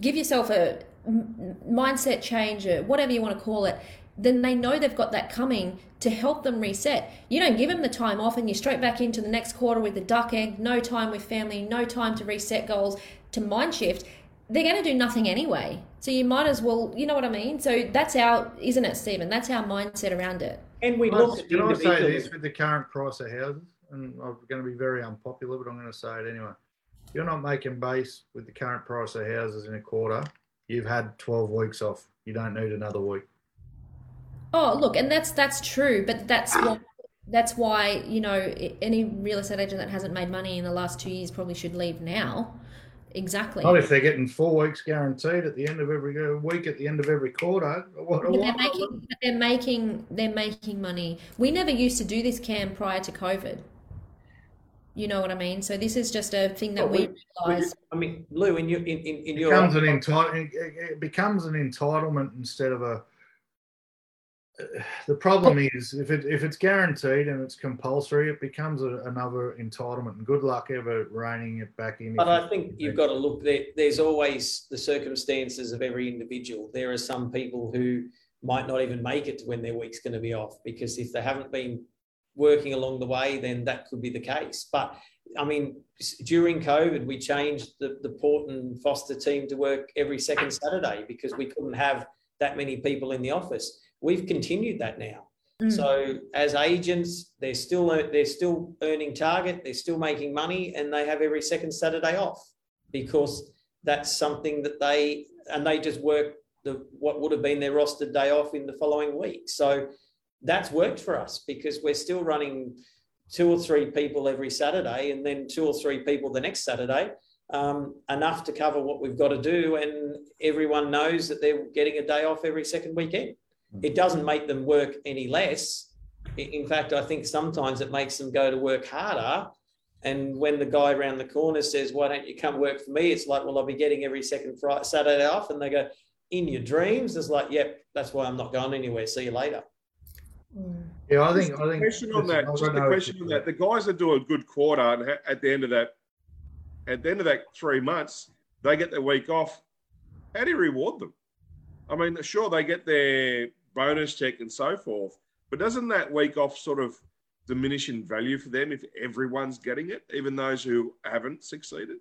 give yourself a mindset change, or whatever you want to call it, then they know they've got that coming to help them reset. You don't give them the time off and you're straight back into the next quarter with the duck egg, no time with family, no time to reset goals, to mind shift. They're going to do nothing anyway. So you might as well, you know what I mean? So that's our, isn't it, Stephen? That's our mindset around it. And we Can look I, at the can I say individual. this with the current price of houses? And I'm going to be very unpopular, but I'm going to say it anyway. You're not making base with the current price of houses in a quarter, you've had 12 weeks off. You don't need another week. Oh, look, and that's that's true, but that's what that's why you know i- any real estate agent that hasn't made money in the last two years probably should leave now. Exactly. Not if they're getting four weeks guaranteed at the end of every uh, week, at the end of every quarter. What, But they're what- making they're making they're making money. We never used to do this cam prior to COVID. You know what I mean? So this is just a thing that Well, we we- realize. I mean, Lou, in your in, in, in it your becomes an entitle, it, it it becomes an entitlement instead of a. The problem oh. is if it if it's guaranteed and it's compulsory, it becomes a, another entitlement. And good luck ever reining it back in. But I think you've got to look there. There's always the circumstances of every individual. There are some people who might not even make it to when their week's going to be off because if they haven't been working along the way, then that could be the case. But I mean, during COVID, we changed the, the Port and Forster team to work every second Saturday because we couldn't have that many people in the office. We've continued that now. Mm. So as agents, they're still they're still earning target, they're still making money, and they have every second Saturday off because that's something that they and they just work the what would have been their rostered day off in the following week. So that's worked for us because we're still running two or three people every Saturday, and then two or three people the next Saturday. Um, enough to cover what we've got to do, and everyone knows that they're getting a day off every second weekend it doesn't make them work any less. In fact, I think sometimes it makes them go to work harder. And when the guy around the corner says, "Why don't you come work for me?" It's like, "Well, I'll be getting every second Friday, Saturday off," and they go, "In your dreams." It's like, "Yep, that's why I'm not going anywhere. See you later." Mm. Yeah, I think. Just I a think. question on that. listen, I've Just got a no question on that. The guys that do a good quarter and ha- at the end of that, at the end of that three months, they get their week off. How do you reward them? I mean, sure they get their bonus check and so forth, but doesn't that week off sort of diminish in value for them if everyone's getting it, even those who haven't succeeded?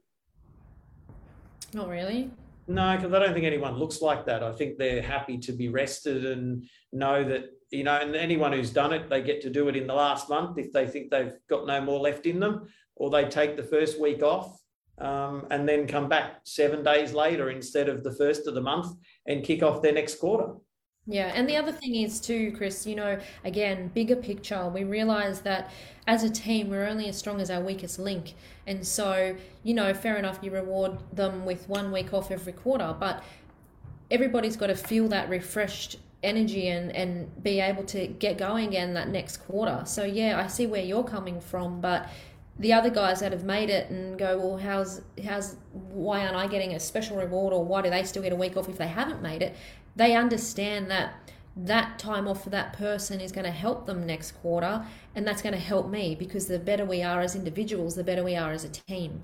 Not really. No, because I don't think anyone looks like that. I think they're happy to be rested and know that, you know, and anyone who's done it, they get to do it in the last month if they think they've got no more left in them, or they take the first week off um, and then come back seven days later instead of the first of the month and kick off their next quarter. Yeah, and the other thing is too, Chris, you know, again, bigger picture, we realize that as a team, we're only as strong as our weakest link. And so, you know, fair enough, you reward them with one week off every quarter, but everybody's got to feel that refreshed energy and, and be able to get going again that next quarter. So, yeah, I see where you're coming from, but the other guys that have made it and go, well, how's, how's, why aren't I getting a special reward or why do they still get a week off if they haven't made it? they understand that that time off for that person is going to help them next quarter and that's going to help me because the better we are as individuals the better we are as a team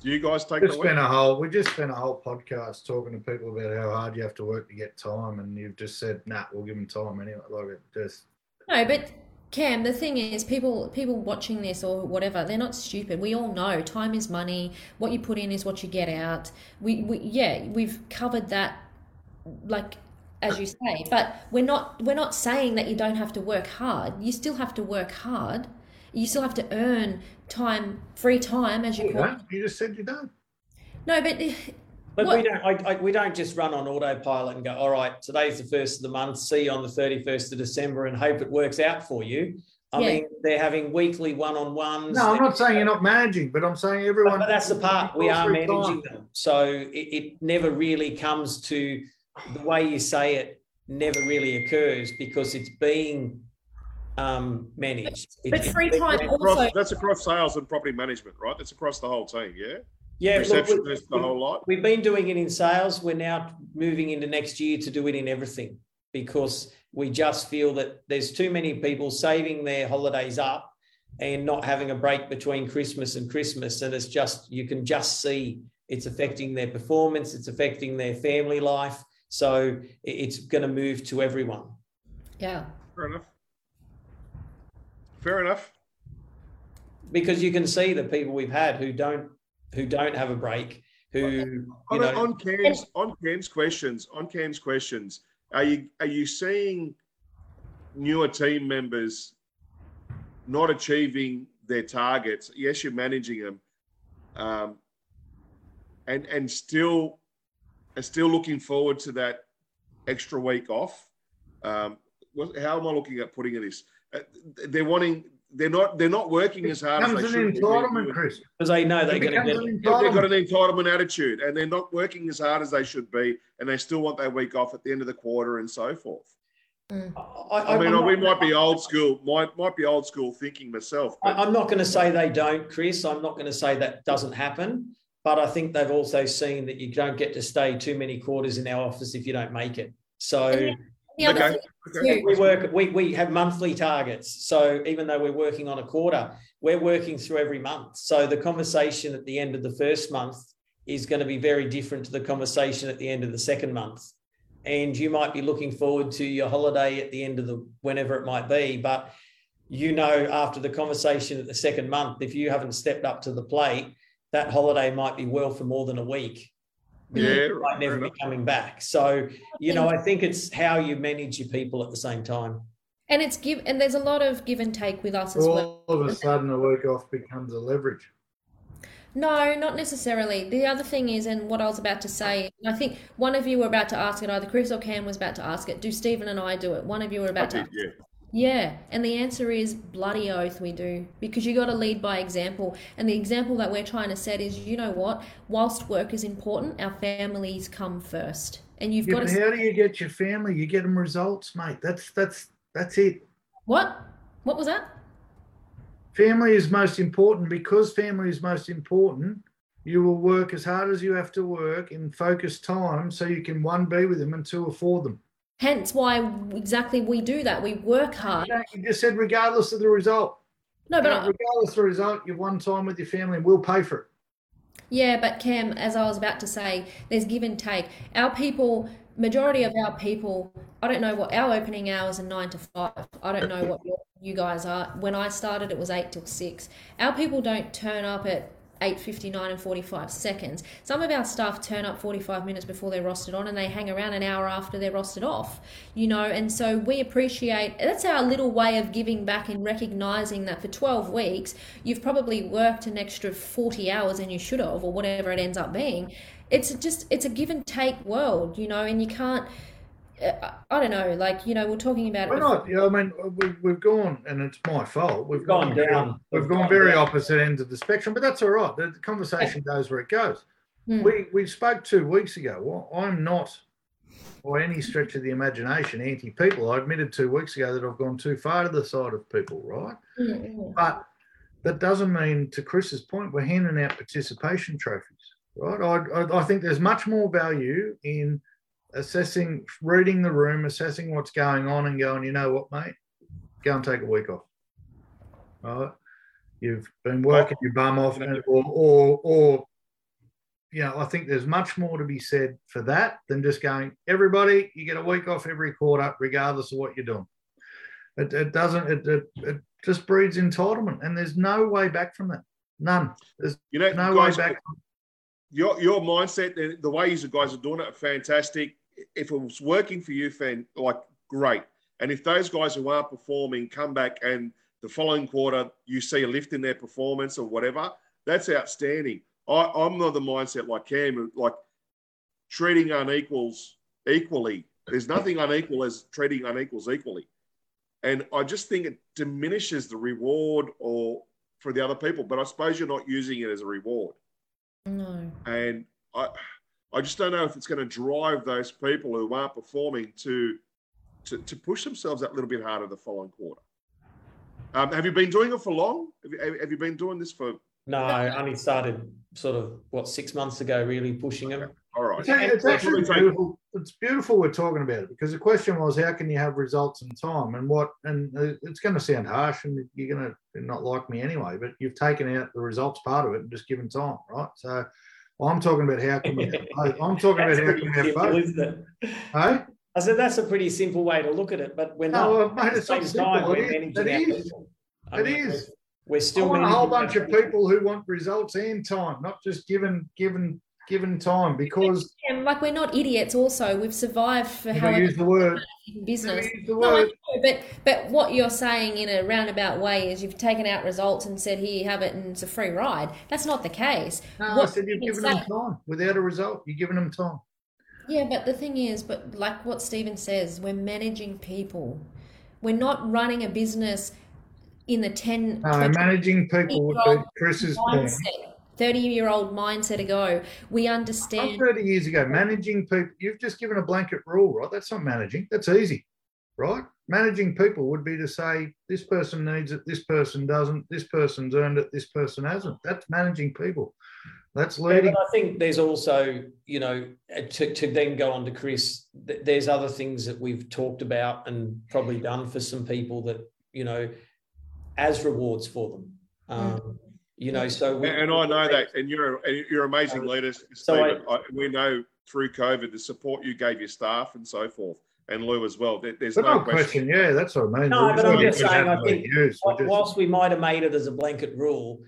Do you guys take We the just spent a whole. We just spent a whole podcast talking to people about how hard you have to work to get time, and you've just said, "Nah, we'll give them time anyway." Like it just. no but cam the thing is people people watching this or whatever they're not stupid. We all know time is money. What you put in is what you get out. We, we yeah we've covered that like as you say but we're not we're not saying that you don't have to work hard. You still have to work hard. You still have to earn time free time as you oh, You call it. You just said you don't. no but But What- we don't. I, I, we don't just run on autopilot and go. All right, today's the first of the month. See you on the thirty first of December, and hope it works out for you. I Yeah. mean, they're having weekly one on ones. No, I'm not saying you're not managing, but I'm saying everyone. but that's the part we are Free time. managing them. So it, it never really comes to the way you say it. Never really occurs because it's being um, managed. It- but it- free time Across, also that's across sales and property management, right? That's across the whole team, yeah? Yeah, look, Reception, we, the whole lot. We've been doing it in sales. We're now moving into next year to do it in everything because we just feel that there's too many people saving their holidays up and not having a break between Christmas and Christmas. And it's just, you can just see it's affecting their performance, it's affecting their family life. So it's going to move to everyone. yeah Fair enough. Fair enough. Because you can see the people we've had who don't who don't have a break, who you On, know, on Cam's on Cam's questions, on Cam's questions, are you are you seeing newer team members not achieving their targets? Yes, you're managing them, um, and and still are still looking forward to that extra week off. Um, how am I looking at putting this? uh, they're wanting. They're not. They're not working as hard as they should. be. entitlement, Chris. because they know they're It going to becomes get an Yeah, They've got an entitlement attitude, and they're not working as hard as they should be, and they still want their week off at the end of the quarter and so forth. Mm. I, I mean, I'm we might be old school, might might be old school thinking myself. I- But I'm not going to say they don't, Chris. I'm not going to say that doesn't happen. But I think they've also seen that you don't get to stay too many quarters in our office if you don't make it. So And The other Okay. thing too- we work, we, we have monthly targets. So even though we're working on a quarter, we're working through every month. So the conversation at the end of the first month is going to be very different to the conversation at the end of the second month. And you might be looking forward to your holiday at the end of the whenever it might be, but you know after the conversation at the second month, if you haven't stepped up to the plate, that holiday might be well for more than a week yeah, might never fair be coming back. So, you know, I think it's how you manage your people at the same time. And it's give and there's a lot of give and take with us as well. All of a sudden, a week off becomes a leverage. No, not necessarily. The other thing is, and what I was about to say, I think one of you were about to ask it, either Chris or Cam was about to ask it. Do Stephen and I do it? One of you were I about to. did, yeah. Yeah, and the answer is bloody oath we do because you got to lead by example. And the example that we're trying to set is, you know what? Whilst work is important, our families come first, and you've Yeah, got to. how do you get your family? You get them results, mate. That's that's that's it. What? What was that? Family is most important because family is most important. You will work as hard as you have to work in focused time so you can one be with them and two afford them. Hence why exactly we do that. We work hard. You, know, you just said regardless of the result. No, You but know, I- regardless of the result, you've won time with your family and we'll pay for it. Yeah, but Cam, as I was about to say, there's give and take. Our people, majority of our people, I don't know what our opening hours are nine to five. I don't know what your, you guys are. When I started, it was eight till six. Our people don't turn up at eight fifty nine and forty five seconds. Some of our staff turn up forty five minutes before they're rostered on, and they hang around an hour after they're rostered off. You know, and so we appreciate. That's our little way of giving back and recognizing that for twelve weeks you've probably worked an extra forty hours than you should have, or whatever it ends up being. It's just it's a give and take world, you know, and you can't. Uh, I don't know, like you know, we're talking about We're not. You know, I mean, we've, we've gone, and it's my fault. We've Gone down. We've We've gone gone very down. opposite ends of the spectrum, but that's all right. The, the conversation goes where it goes. Hmm. We we spoke two weeks ago. Well, I'm not, by any stretch of the imagination, anti people. I admitted two weeks ago that I've gone too far to the side of people, right? Mm, mm. But that doesn't mean, to Chris's point, we're handing out participation trophies, right? I, I, I think there's much more value in assessing, reading the room, assessing what's going on, and going, you know what, mate, go and take a week off. Right? You've been working your bum off, and, or, or, or, you know, I think there's much more to be said for that than just going, everybody, you get a week off every quarter, regardless of what you're doing. It, it doesn't, it, it, it just breeds entitlement, and there's no way back from that. None. There's You know, no guys, way back. your your mindset, the, the way you guys are doing it, are fantastic. If it was working for you, fan like great. And if those guys who aren't performing come back and the following quarter you see a lift in their performance or whatever, that's outstanding. I, I'm not the mindset like Cam, like treating unequals equally. There's nothing unequal as treating unequals equally. And I just think it diminishes the reward or for the other people. But I suppose you're not using it as a reward No. and I, I just don't know if it's going to drive those people who aren't performing to, to, to push themselves that little bit harder the following quarter. Um, have you been doing it for long? Have you, have you been doing this for? No, I only started sort of what six months ago, really pushing them. All right. It's, it's actually beautiful. It's beautiful we're talking about it because the question was, how can you have results in time? And what? And uh, it's going to sound harsh, and you're going to not like me anyway. But you've taken out the results part of it and just given time, right? So I'm talking about how can we? Have both. I'm talking about how can we have both. isn't it? Hey? I said that's a pretty simple way to look at it, but we're not. No, mate, it's not time, simple. It is- it is. people. I mean, is. We're, we're I still want a whole bunch of people. people who want results and time, not just given given given time. Because And like we're not idiots. Also, we've survived for how use the word, business. the No, word. know, but but what you're saying in a roundabout way is you've taken out results and said here you have it and it's a free ride. That's not the case. No, I said you've given them time without a result. You're giving them time. Yeah, but the thing is, but like what Stephen says, we're managing people. We're not running a business in the 10 No, managing people would be Chris's point. Mindset 30 year old mindset ago we understand. Not understand 30 years ago, managing people, you've just given a blanket rule, right? That's not managing. That's easy, right? Managing people would be to say, this person needs it, this person doesn't, this person's earned it, this person hasn't. That's managing people. That's Yeah, leading. but I think there's also, you know, uh, to, to then go on to Chris, th- there's other things that we've talked about and probably done for some people that, you know, as rewards for them. Um, you know, so we, And I know that, and you're and you're amazing leaders, So I- Stephen. I, we know through COVID the support you gave your staff and so forth, and Lou as well. There- There's no no question, yeah, that's what I mean. No, We're but I'm just saying, I think use. Just- whilst we might have made it as a blanket rule,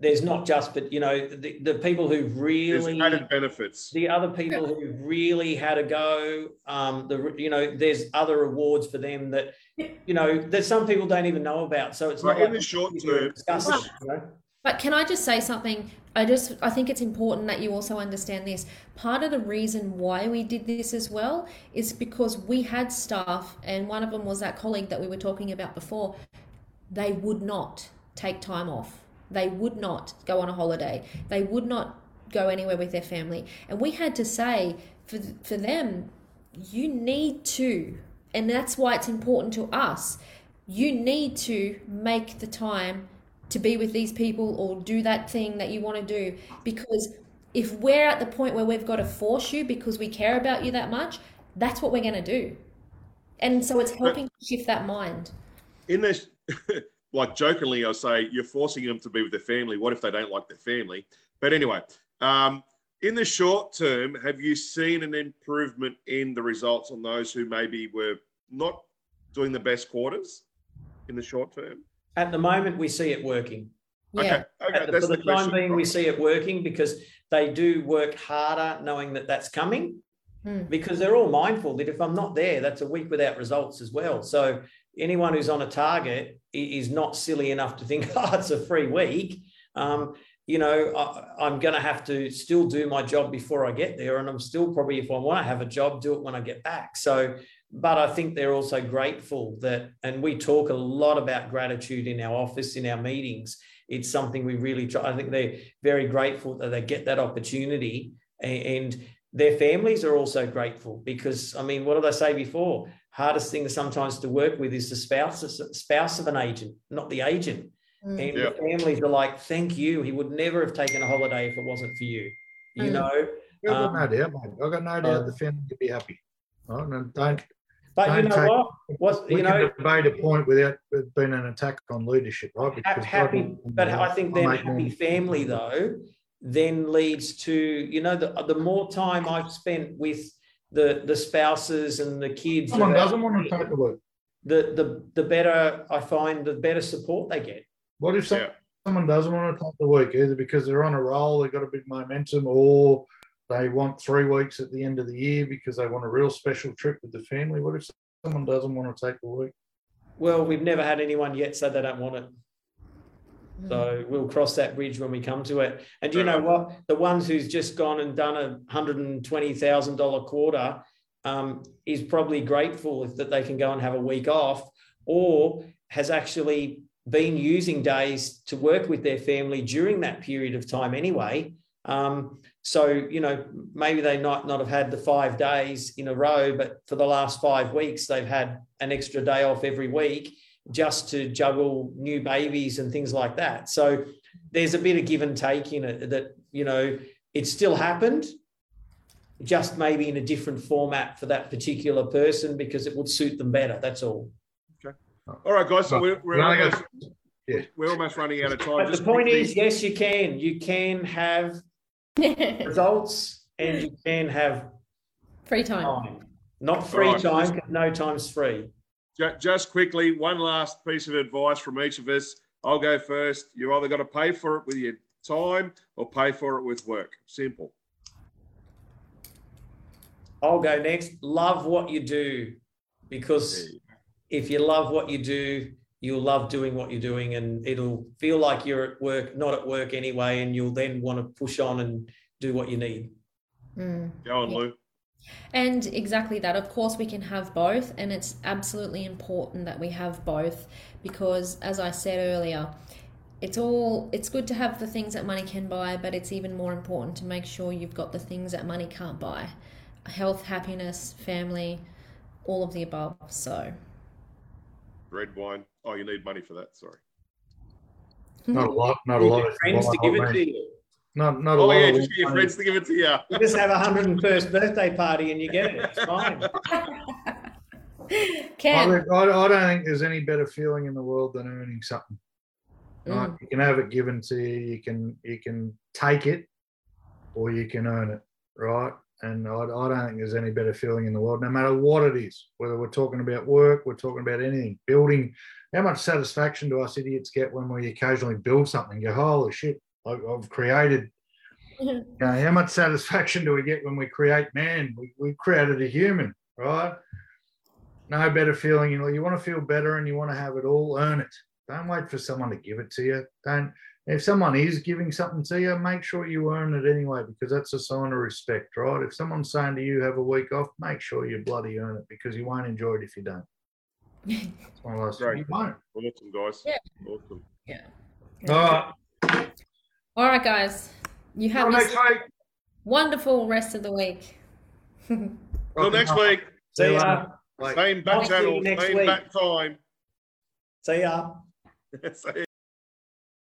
there's not just, but you know, the, the people who There's really added benefits. the other people who really had a go um the you know there's other awards for them that you know that some people don't even know about so it's Right, not in like the short you're term- you know? But can I just say something? I just I think it's important that you also understand this. Part of the reason why we did this as well is because we had staff and one of them was that colleague that we were talking about before. They would not take time off. They would not go on a holiday. They would not go anywhere with their family. And we had to say for for them you need to and that's why it's important to us. You need to make the time to be with these people or do that thing that you want to do because if we're at the point where we've got to force you because we care about you that much that's what we're going to do and so it's helping to shift that mind in this, like jokingly, I'll say you're forcing them to be with their family. What if they don't like their family? But anyway, um, in the short term, have you seen an improvement in the results on those who maybe were not doing the best quarters in the short term? At the moment we see it working. Yeah. Okay, okay, the- that's for the, the, time being we see it working because they do work harder knowing that that's coming. Hmm. because they're all mindful that if i'm not there that's a week without results as well. So anyone who's on a target is not silly enough to think oh it's a free week. Um, you know I, i'm going to have to still do my job before i get there and i'm still probably if i want to have a job do it when i get back. So but i think they're also grateful that and we talk a lot about gratitude in our office in our meetings it's something we really try i think they're very grateful that they get that opportunity and their families are also grateful because i mean what did i say before hardest thing sometimes to work with is the spouse spouse of an agent not the agent Mm. and Yeah. the families are like thank you he would never have taken a holiday if it wasn't for you you Mm. know I've got um, no doubt, mate. I've got no doubt uh, the family would be happy. Right? And don't but you Don't know take- what what we you can know debate a point without it being an attack on leadership, right? ha- happy God, but i think then make more- happy family though then leads to you know the, the more time i've spent with the the spouses and the kids Someone around doesn't want to take a look. the the the better i find the better support they get What if some- Yeah. someone doesn't want to take the week, either because they're on a roll, they've got a big momentum, or they want three weeks at the end of the year because they want a real special trip with the family? What if someone doesn't want to take a week? well we've never had anyone yet say they don't want it So we'll cross that bridge when we come to it. And you know what? The ones who's just gone and done a hundred and twenty thousand dollar quarter um, is probably grateful if that they can go and have a week off, or has actually been using days to work with their family during that period of time anyway. Um, so you know maybe they might not have had the five days in a row, but for the last five weeks they've had an extra day off every week just to juggle new babies and things like that. So there's a bit of give and take in it that, you know, it still happened, just maybe in a different format for that particular person because it would suit them better. That's all. Okay. All right, guys. So we're, we're, almost, yeah. we're almost running out of time. But the point quickly- is, yes, you can. You can have results and you can have Free time. time. Not free All right. time, 'cause no time's free. Just quickly, one last piece of advice from each of us. I'll go first. You either got to pay for it with your time or pay for it with work. Simple. I'll go next. Love what you do because if you love what you do, you'll love doing what you're doing and it'll feel like you're at work, not at work anyway. And you'll then want to push on and do what you need. Mm. Go on, Lou. And exactly that. Of course, we can have both, and it's absolutely important that we have both because, as I said earlier, it's all it's good to have the things that money can buy, but it's even more important to make sure you've got the things that money can't buy health, happiness, family, all of the above. So, Red wine. Oh, you need money for that. Sorry. Not a lot. Not a lot. of friends to give it to you. Not not a Oh lot. yeah, just get your friends to give it to you. You just have a 101st birthday party and you get it. It's fine. I, Ken, re- I, I don't think there's any better feeling in the world than earning something. Right? Mm. You can have it given to you. You can you can take it, or you can earn it. Right? And I, I don't think there's any better feeling in the world, no matter what it is. Whether we're talking about work, we're talking about anything, building. How much satisfaction do us idiots get when we occasionally build something? Go, holy shit! I've created. You know, how much satisfaction do we get when we create man? We, we created a human, right? no better feeling. You know, you want to feel better and you want to have it all, earn it. Don't wait for someone to give it to you. Don't. If someone is giving something to you, make sure you earn it anyway because that's a sign of respect, right? If someone's saying to you, have a week off, make sure you bloody earn it because you won't enjoy it if you don't. It's one of those Great. Awesome, guys. Yeah. Awesome. All right. All right, guys. You have next week. a wonderful rest of the week. Till next week. See ya. Same back I'll see you channel, same week. back time. See ya. See